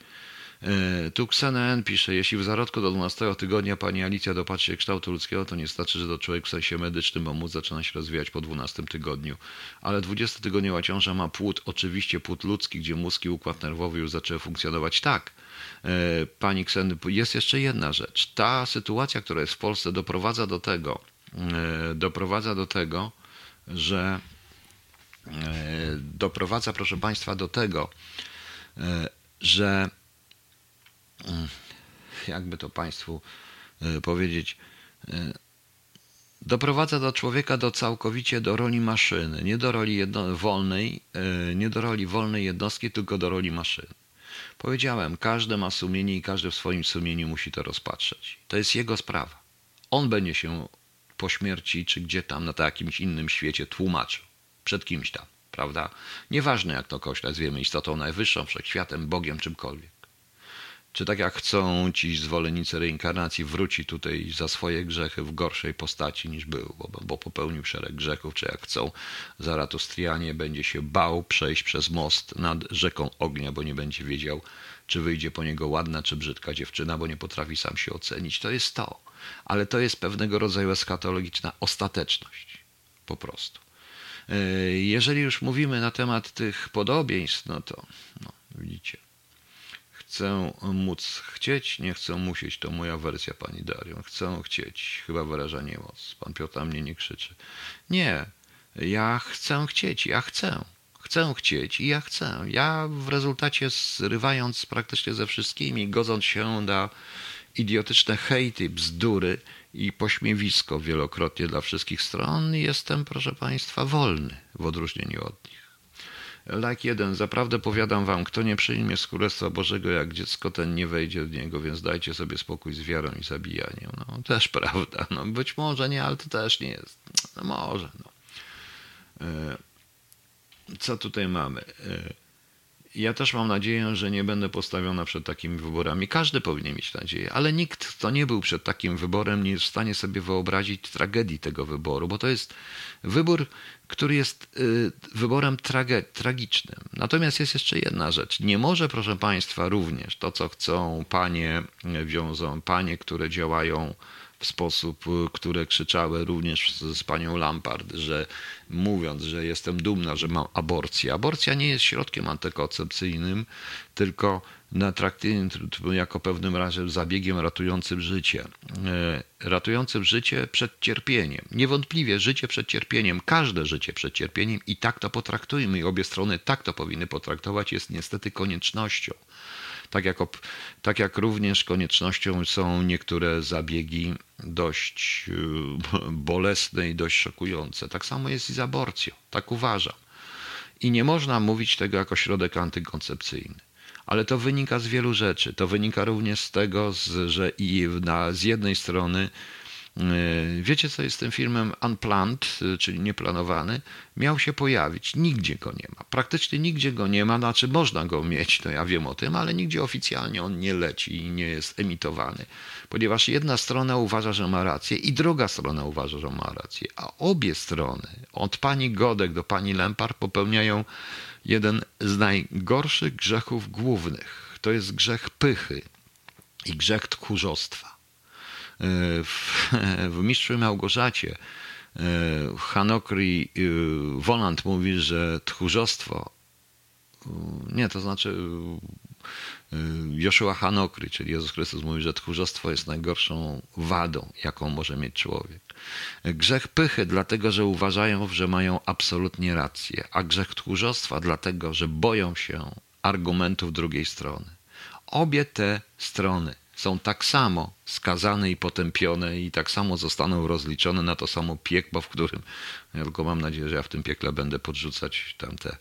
E, tu Xenen pisze, jeśli w zarodku do 12 tygodnia pani Alicja dopatrzy się kształtu ludzkiego, to nie znaczy, że to człowiek w sensie medycznym, bo mózg zaczyna się rozwijać po 12 tygodniu. Ale 20 tygodniowa ciąża ma płód, oczywiście płód ludzki, gdzie mózg i układ nerwowy już zaczęły funkcjonować tak. E, pani Kseny, jest jeszcze jedna rzecz. Ta sytuacja, która jest w Polsce, doprowadza do tego, e, doprowadza do tego, że doprowadza, proszę Państwa, do tego, że jakby to Państwu e, powiedzieć, e, doprowadza do człowieka do całkowicie do roli maszyny, nie do roli jedno, wolnej, e, nie do roli wolnej jednostki, tylko do roli maszyny. Powiedziałem, każdy ma sumienie i każdy w swoim sumieniu musi to rozpatrzeć. To jest jego sprawa. On będzie się po śmierci, czy gdzie tam, na jakimś innym świecie tłumaczył. Przed kimś tam, prawda? Nieważne jak to kośle zwiemy, istotą najwyższą, wszechświatem, Bogiem, czymkolwiek. Czy tak jak chcą ci zwolennicy reinkarnacji wróci tutaj za swoje grzechy w gorszej postaci niż był, bo, bo popełnił szereg grzechów, czy jak chcą Zaratustrianie będzie się bał przejść przez most nad rzeką ognia, bo nie będzie wiedział, czy wyjdzie po niego ładna czy brzydka dziewczyna, bo nie potrafi sam się ocenić. To jest to. Ale to jest pewnego rodzaju eskatologiczna ostateczność. Po prostu. E, jeżeli już mówimy na temat tych podobieństw, no to no, widzicie. Chcę móc chcieć, nie chcę musieć. To moja wersja, pani Dario. Chcę chcieć. Chyba wyrażenie moc. Pan Piotr na mnie nie krzyczy. Nie. Ja chcę chcieć. Ja chcę. Chcę chcieć i ja chcę. Ja w rezultacie zrywając praktycznie ze wszystkimi, godząc się na idiotyczne hejty, bzdury i pośmiewisko wielokrotnie dla wszystkich stron, jestem, proszę Państwa, wolny w odróżnieniu od nich. Lak jeden, zaprawdę powiadam wam, kto nie przyjmie z Królestwa Bożego jak dziecko, ten nie wejdzie do niego, więc dajcie sobie spokój z wiarą i zabijaniem. No, też prawda. No, być może nie, ale to też nie jest. No, może. No. E, co tutaj mamy? Ja też mam nadzieję, że nie będę postawiona przed takimi wyborami. Każdy powinien mieć nadzieję, ale nikt, kto nie był przed takim wyborem, nie jest w stanie sobie wyobrazić tragedii tego wyboru, bo to jest wybór, który jest y, wyborem trage, tragicznym. Natomiast jest jeszcze jedna rzecz. Nie może, proszę Państwa, również to, co chcą panie wiążą, panie, które działają w sposób, które krzyczały również z, z panią Lampard, że mówiąc, że jestem dumna, że mam aborcję. Aborcja nie jest środkiem antykoncepcyjnym, tylko na jako pewnym razie zabiegiem ratującym życie. E, ratującym życie przed cierpieniem. Niewątpliwie życie przed cierpieniem, każde życie przed cierpieniem i tak to potraktujmy i obie strony tak to powinny potraktować, jest niestety koniecznością. Tak jak, tak jak również koniecznością są niektóre zabiegi dość e, bolesne i dość szokujące. Tak samo jest i z aborcją. Tak uważam. I nie można mówić tego jako środek antykoncepcyjny ale to wynika z wielu rzeczy. To wynika również z tego, że i na, z jednej strony wiecie, co jest tym filmem Unplanned, e, czyli nieplanowany? Miał się pojawić. Nigdzie go nie ma. Praktycznie nigdzie go nie ma. Znaczy, można go mieć, to ja wiem o tym, ale nigdzie oficjalnie on nie leci i nie jest emitowany. Ponieważ jedna strona uważa, że ma rację i druga strona uważa, że ma rację. A obie strony, od pani Godek do pani Lempar, popełniają jeden z najgorszych grzechów głównych. To jest grzech pychy i grzech tchórzostwa w, w Mistrzu Małgorzacie e, Hanokri e, Woland mówi, że tchórzostwo, e, nie, to znaczy Joshua Hanokri, czyli Jezus Chrystus mówi, że tchórzostwo jest najgorszą wadą, jaką może mieć człowiek. Grzech pychy, dlatego że uważają, że mają absolutnie rację, a grzech tchórzostwa, dlatego że boją się argumentów drugiej strony. Obie te strony są tak samo skazane i potępione i tak samo zostaną rozliczone na to samo piekło, w którym ja tylko mam nadzieję, że ja w tym piekle będę podrzucać tamte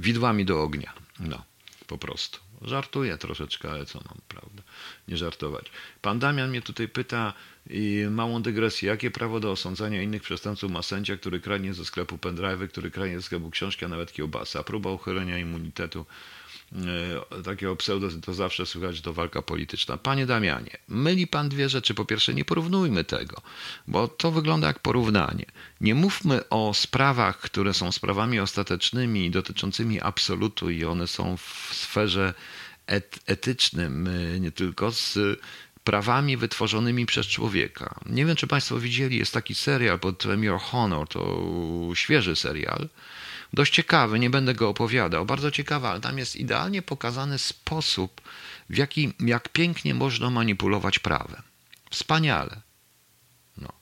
widłami do ognia. No, po prostu. Żartuję troszeczkę, ale co mam, prawda? Nie żartować. Pan Damian mnie tutaj pyta, i małą dygresję, jakie prawo do osądzania innych przestępców ma sędzia, który kradnie ze sklepu pendrive, który kradnie ze sklepu książki, a nawet kiełbasa. Próba uchylenia immunitetu takiego pseudo, to zawsze słychać, to walka polityczna. Panie Damianie, myli pan dwie rzeczy. Po pierwsze, nie porównujmy tego, bo to wygląda jak porównanie. Nie mówmy o sprawach, które są sprawami ostatecznymi dotyczącymi absolutu i one są w sferze et etycznym, e, nie tylko z prawami wytworzonymi przez człowieka. Nie wiem, czy Państwo widzieli, jest taki serial pod tytułem Your Honor, to świeży serial, dość ciekawy, nie będę go opowiadał, bardzo ciekawy, ale tam jest idealnie pokazany sposób, w jaki, jak pięknie można manipulować prawem. Wspaniale. No. E,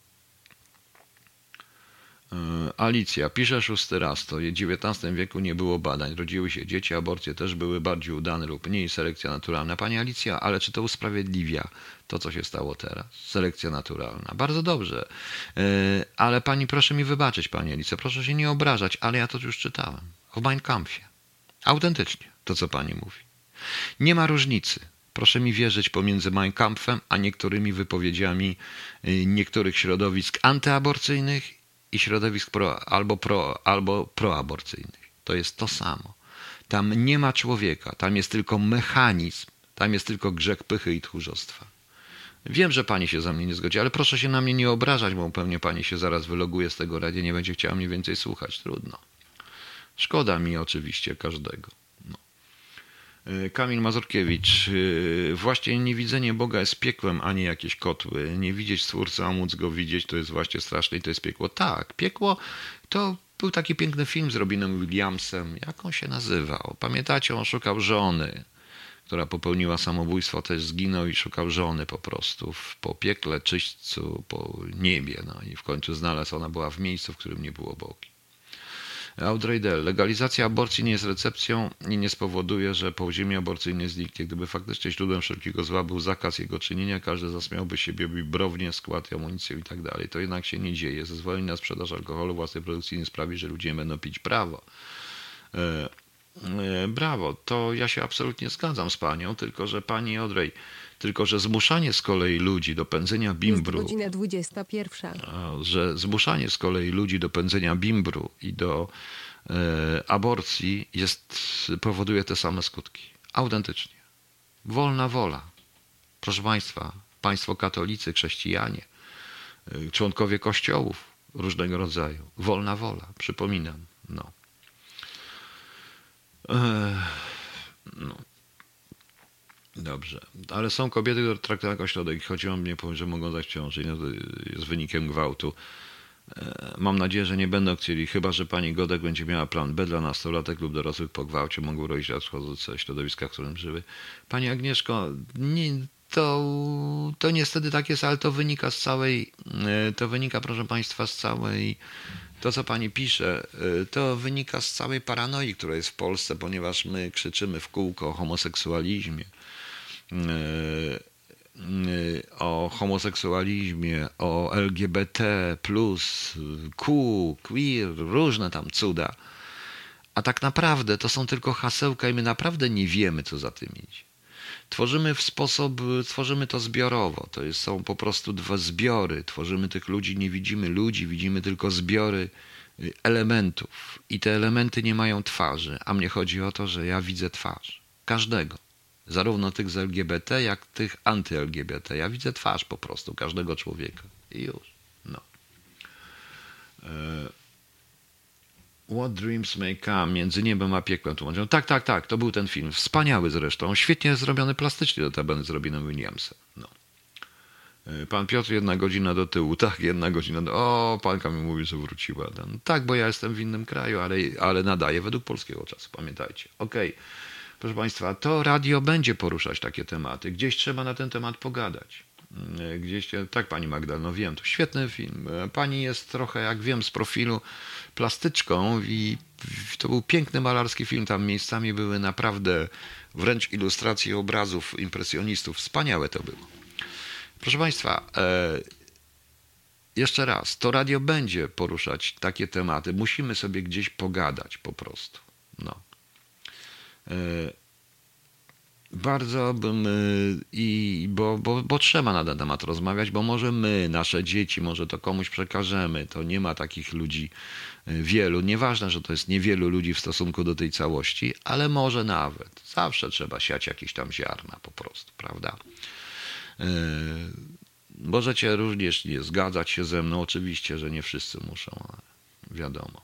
Alicja, pisze szósty raz, to w XIX wieku nie było badań, rodziły się dzieci, aborcje też były bardziej udane lub mniej, selekcja naturalna. Pani Alicja, ale czy to usprawiedliwia to, co się stało teraz? Selekcja naturalna. Bardzo dobrze. E, ale pani, proszę mi wybaczyć, pani Alicja, proszę się nie obrażać, ale ja to już czytałem. W Mein Kampfie. Autentycznie, to co pani mówi. Nie ma różnicy. Proszę mi wierzyć pomiędzy Mein Kampfem a niektórymi wypowiedziami e, niektórych środowisk antyaborcyjnych i środowisk pro, albo, pro, albo proaborcyjnych. To jest to samo. Tam nie ma człowieka, tam jest tylko mechanizm, tam jest tylko grzech pychy i tchórzostwa. Wiem, że pani się za mnie nie zgodzi, ale proszę się na mnie nie obrażać, bo pewnie pani się zaraz wyloguje z tego radia, nie będzie chciała mnie więcej słuchać. Trudno. Szkoda mi oczywiście każdego. E, Kamil Mazurkiewicz. E, właśnie niewidzenie Boga jest piekłem, a nie jakieś kotły. Nie widzieć Stwórcy, a móc Go widzieć, to jest właśnie straszne i to jest piekło. Tak, piekło to był taki piękny film z Robinem Williamsem. Jak on się nazywał? Pamiętacie, on szukał żony która popełniła samobójstwo, też zginął i szukał żony po prostu w, po piekle, czyśćcu, po niebie. No i w końcu znalazł, ona była w miejscu, w którym nie było Bogi. Audrey Dell. Legalizacja aborcji nie jest recepcją i nie spowoduje, że podziemie aborcyjne zniknie. Gdyby faktycznie źródłem wszelkiego zła był zakaz jego czynienia, każdy zasmiałby siebie brownie, skład, amunicję i tak dalej. To jednak się nie dzieje. Zezwolenie na sprzedaż alkoholu własnej produkcji nie sprawi, że ludzie będą pić prawo. E, E, brawo, to ja się absolutnie zgadzam z panią, tylko że pani Odrej, tylko że zmuszanie z kolei ludzi do pędzenia bimbru. Jest godzina 21. Że zmuszanie z kolei ludzi do pędzenia bimbru i do e, aborcji jest, powoduje te same skutki. Autentycznie. Wolna wola. Proszę państwa, państwo katolicy, chrześcijanie, e, członkowie kościołów różnego rodzaju. Wolna wola, przypominam. No. No. Dobrze, ale są kobiety, które traktują jako środek. Chodzi o mnie, że mogą dać ciąży. No to jest wynikiem gwałtu. E, mam nadzieję, że nie będą chcieli, chyba że pani Godek będzie miała plan B dla nastolatek lub dorosłych po gwałcie, mogą rodzić rozchodzące środowiska, w którym żyły. Pani Agnieszko, nie, to, to niestety tak jest, ale to wynika z całej, e, to wynika, proszę Państwa, z całej, to co Pani pisze, e, to wynika z całej paranoi, która jest w Polsce, ponieważ my krzyczymy w kółko o homoseksualizmie o homoseksualizmie, o LGBT, Q, queer, różne tam cuda. A tak naprawdę to są tylko hasełka i my naprawdę nie wiemy, co za tym idzie. Tworzymy w sposób, tworzymy to zbiorowo. To jest, są po prostu dwa zbiory. Tworzymy tych ludzi, nie widzimy ludzi, widzimy tylko zbiory y, elementów. I te elementy nie mają twarzy. A mnie chodzi o to, że ja widzę twarz. Każdego. Zarówno tych z LGBT, jak tych anty-LGBT. Ja widzę twarz po prostu każdego człowieka. I już. No. E, What Dreams May Come, Między Niebem a Piekłem tłumaczą. Tak, tak, tak, to był ten film. Wspaniały zresztą. Świetnie zrobiony plastycznie do tabany z Robinem Williamsem. No. E, pan Piotr, jedna godzina do tyłu. Tak, jedna godzina do... O, panka mi mówi, że wróciła. Tak, bo ja jestem w innym kraju, ale, ale nadaję według polskiego czasu, pamiętajcie. Okej. Okay. Proszę Państwa, to radio będzie poruszać takie tematy. Gdzieś trzeba na ten temat pogadać. Mm, gdzieś, tak Pani Magdaleno, wiem, to świetny film. Pani jest trochę, jak wiem, z profilu plastyczką i to był piękny malarski film. Tam miejscami były naprawdę wręcz ilustracje obrazów impresjonistów. Wspaniałe to było. Proszę Państwa, e, jeszcze raz, to radio będzie poruszać takie tematy. Musimy sobie gdzieś pogadać po prostu. No. E, bardzo bym e, i bo, bo, bo trzeba na ten temat rozmawiać, bo może my, nasze dzieci, może to komuś przekażemy. To nie ma takich ludzi e, wielu. Nieważne, że to jest niewielu ludzi w stosunku do tej całości, ale może nawet. Zawsze trzeba siać jakieś tam ziarna po prostu, prawda? Możecie również nie zgadzać się ze mną. Oczywiście, że nie wszyscy muszą, ale wiadomo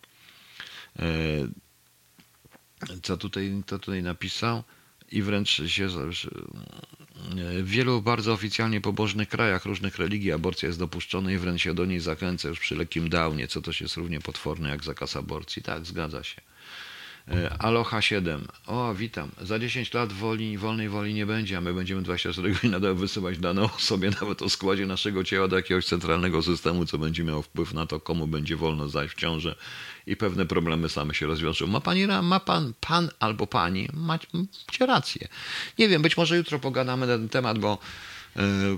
co tutaj, to tutaj napisał i wręcz się w wielu bardzo oficjalnie pobożnych krajach różnych religii aborcja jest dopuszczona i wręcz się do niej zachęca już przy lekkim downie, co też jest równie potworne jak zakaz aborcji. Tak, zgadza się. E, Aloha 7. O, witam. Za 10 lat woli, wolnej woli nie będzie, a my będziemy 24 godziny nadal wysyłać dane o sobie, nawet o składzie naszego ciała do jakiegoś centralnego systemu, co będzie miało wpływ na to, komu będzie wolno zajść w ciążę i pewne problemy same się rozwiążą. Ma pani, ma pan, pan albo pani, macie rację. Nie wiem, być może jutro pogadamy na ten temat, bo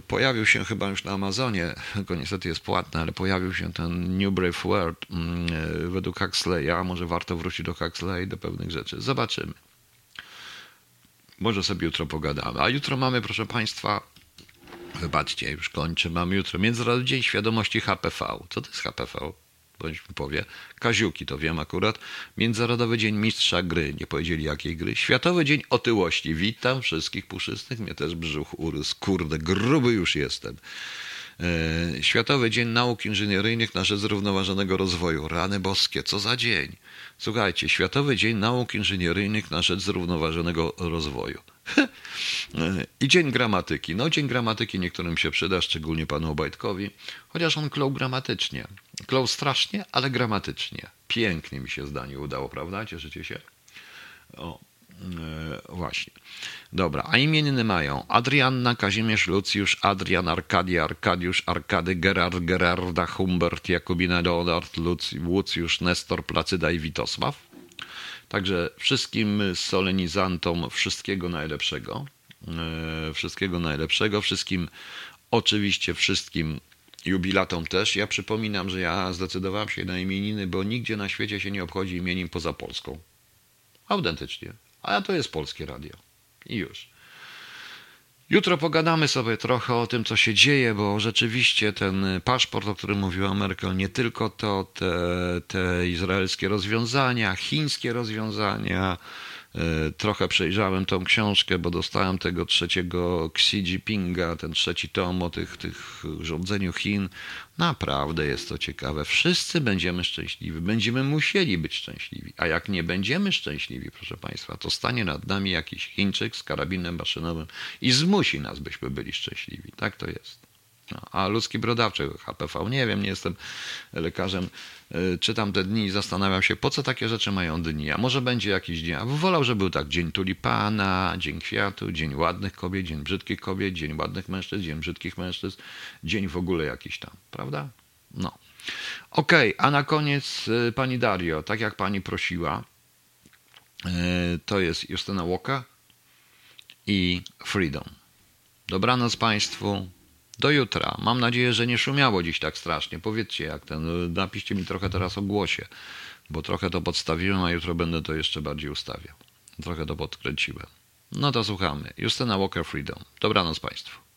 pojawił się chyba już na Amazonie, tylko niestety jest płatny, ale pojawił się ten New Brave World mm, e, według Huxleya. Może warto wrócić do Huxley do pewnych rzeczy. Zobaczymy. Może sobie jutro pogadamy. A jutro mamy, proszę Państwa, wybaczcie, już kończę, mamy jutro Międzynarodowy Dzień Świadomości HPV. Co to jest HPV? Mi powie. Kaziuki, to wiem akurat. Międzynarodowy Dzień Mistrza Gry, nie powiedzieli jakiej gry. Światowy Dzień Otyłości. Witam wszystkich puszystych, mnie też brzuch urósł. Kurde, gruby już jestem. E, Światowy Dzień Nauk Inżynieryjnych na rzecz zrównoważonego rozwoju. Rany boskie, co za dzień. Słuchajcie, Światowy Dzień Nauk Inżynieryjnych na rzecz zrównoważonego rozwoju. I dzień gramatyki. No, dzień gramatyki niektórym się przyda, szczególnie panu Obajtkowi, chociaż on klął gramatycznie. Klął strasznie, ale gramatycznie. Pięknie mi się zdanie udało, prawda? Cieszycie się? O, e, właśnie. Dobra, a imieniny mają Adrianna, Kazimierz, Lucjusz, Adrian, Arkadia, Arkadiusz, Arkady, Gerard, Gerarda, Humbert, Jakubina, Leonard, Lucjusz, Nestor, Placyda i Witosław. Także wszystkim solenizantom wszystkiego najlepszego. E, wszystkiego najlepszego. Wszystkim, oczywiście wszystkim jubilatom też. Ja przypominam, że ja zdecydowałem się na imieniny, bo nigdzie na świecie się nie obchodzi imienin poza Polską. Autentycznie. A to jest polskie radio. I już. Jutro pogadamy sobie trochę o tym, co się dzieje, bo rzeczywiście ten paszport, o którym mówiła Merkel, nie tylko to, te, te izraelskie rozwiązania, chińskie rozwiązania, trochę przejrzałem tą książkę, bo dostałem tego trzeciego Xi Jinpinga, ten trzeci tom o tych, tych rządzeniu Chin. Naprawdę jest to ciekawe. Wszyscy będziemy szczęśliwi, będziemy musieli być szczęśliwi. A jak nie będziemy szczęśliwi, proszę Państwa, to stanie nad nami jakiś Chińczyk z karabinem maszynowym i zmusi nas, byśmy byli szczęśliwi. Tak to jest. A ludzki brodawczy, HPV, nie wiem, nie jestem lekarzem. Y, czytam te dni i zastanawiam się, po co takie rzeczy mają dni. A może będzie jakiś dzień. A wolał, żeby był tak dzień tulipana, dzień kwiatu, dzień ładnych kobiet, dzień brzydkich kobiet, dzień ładnych mężczyzn, dzień brzydkich mężczyzn, dzień w ogóle jakiś tam, prawda? No. Okej, okay, a na koniec y, pani Dario, tak jak pani prosiła, y, to jest Justyna Łoka i Freedom. Dobranoc Państwu. Do jutra. Mam nadzieję, że nie szumiało dziś tak strasznie. Powiedzcie jak ten. Napiszcie mi trochę teraz o głosie, bo trochę to podstawiłem, a jutro będę to jeszcze bardziej ustawiał. Trochę to podkręciłem. No to słuchamy. Justyna Walker Freedom. Dobranoc Państwu.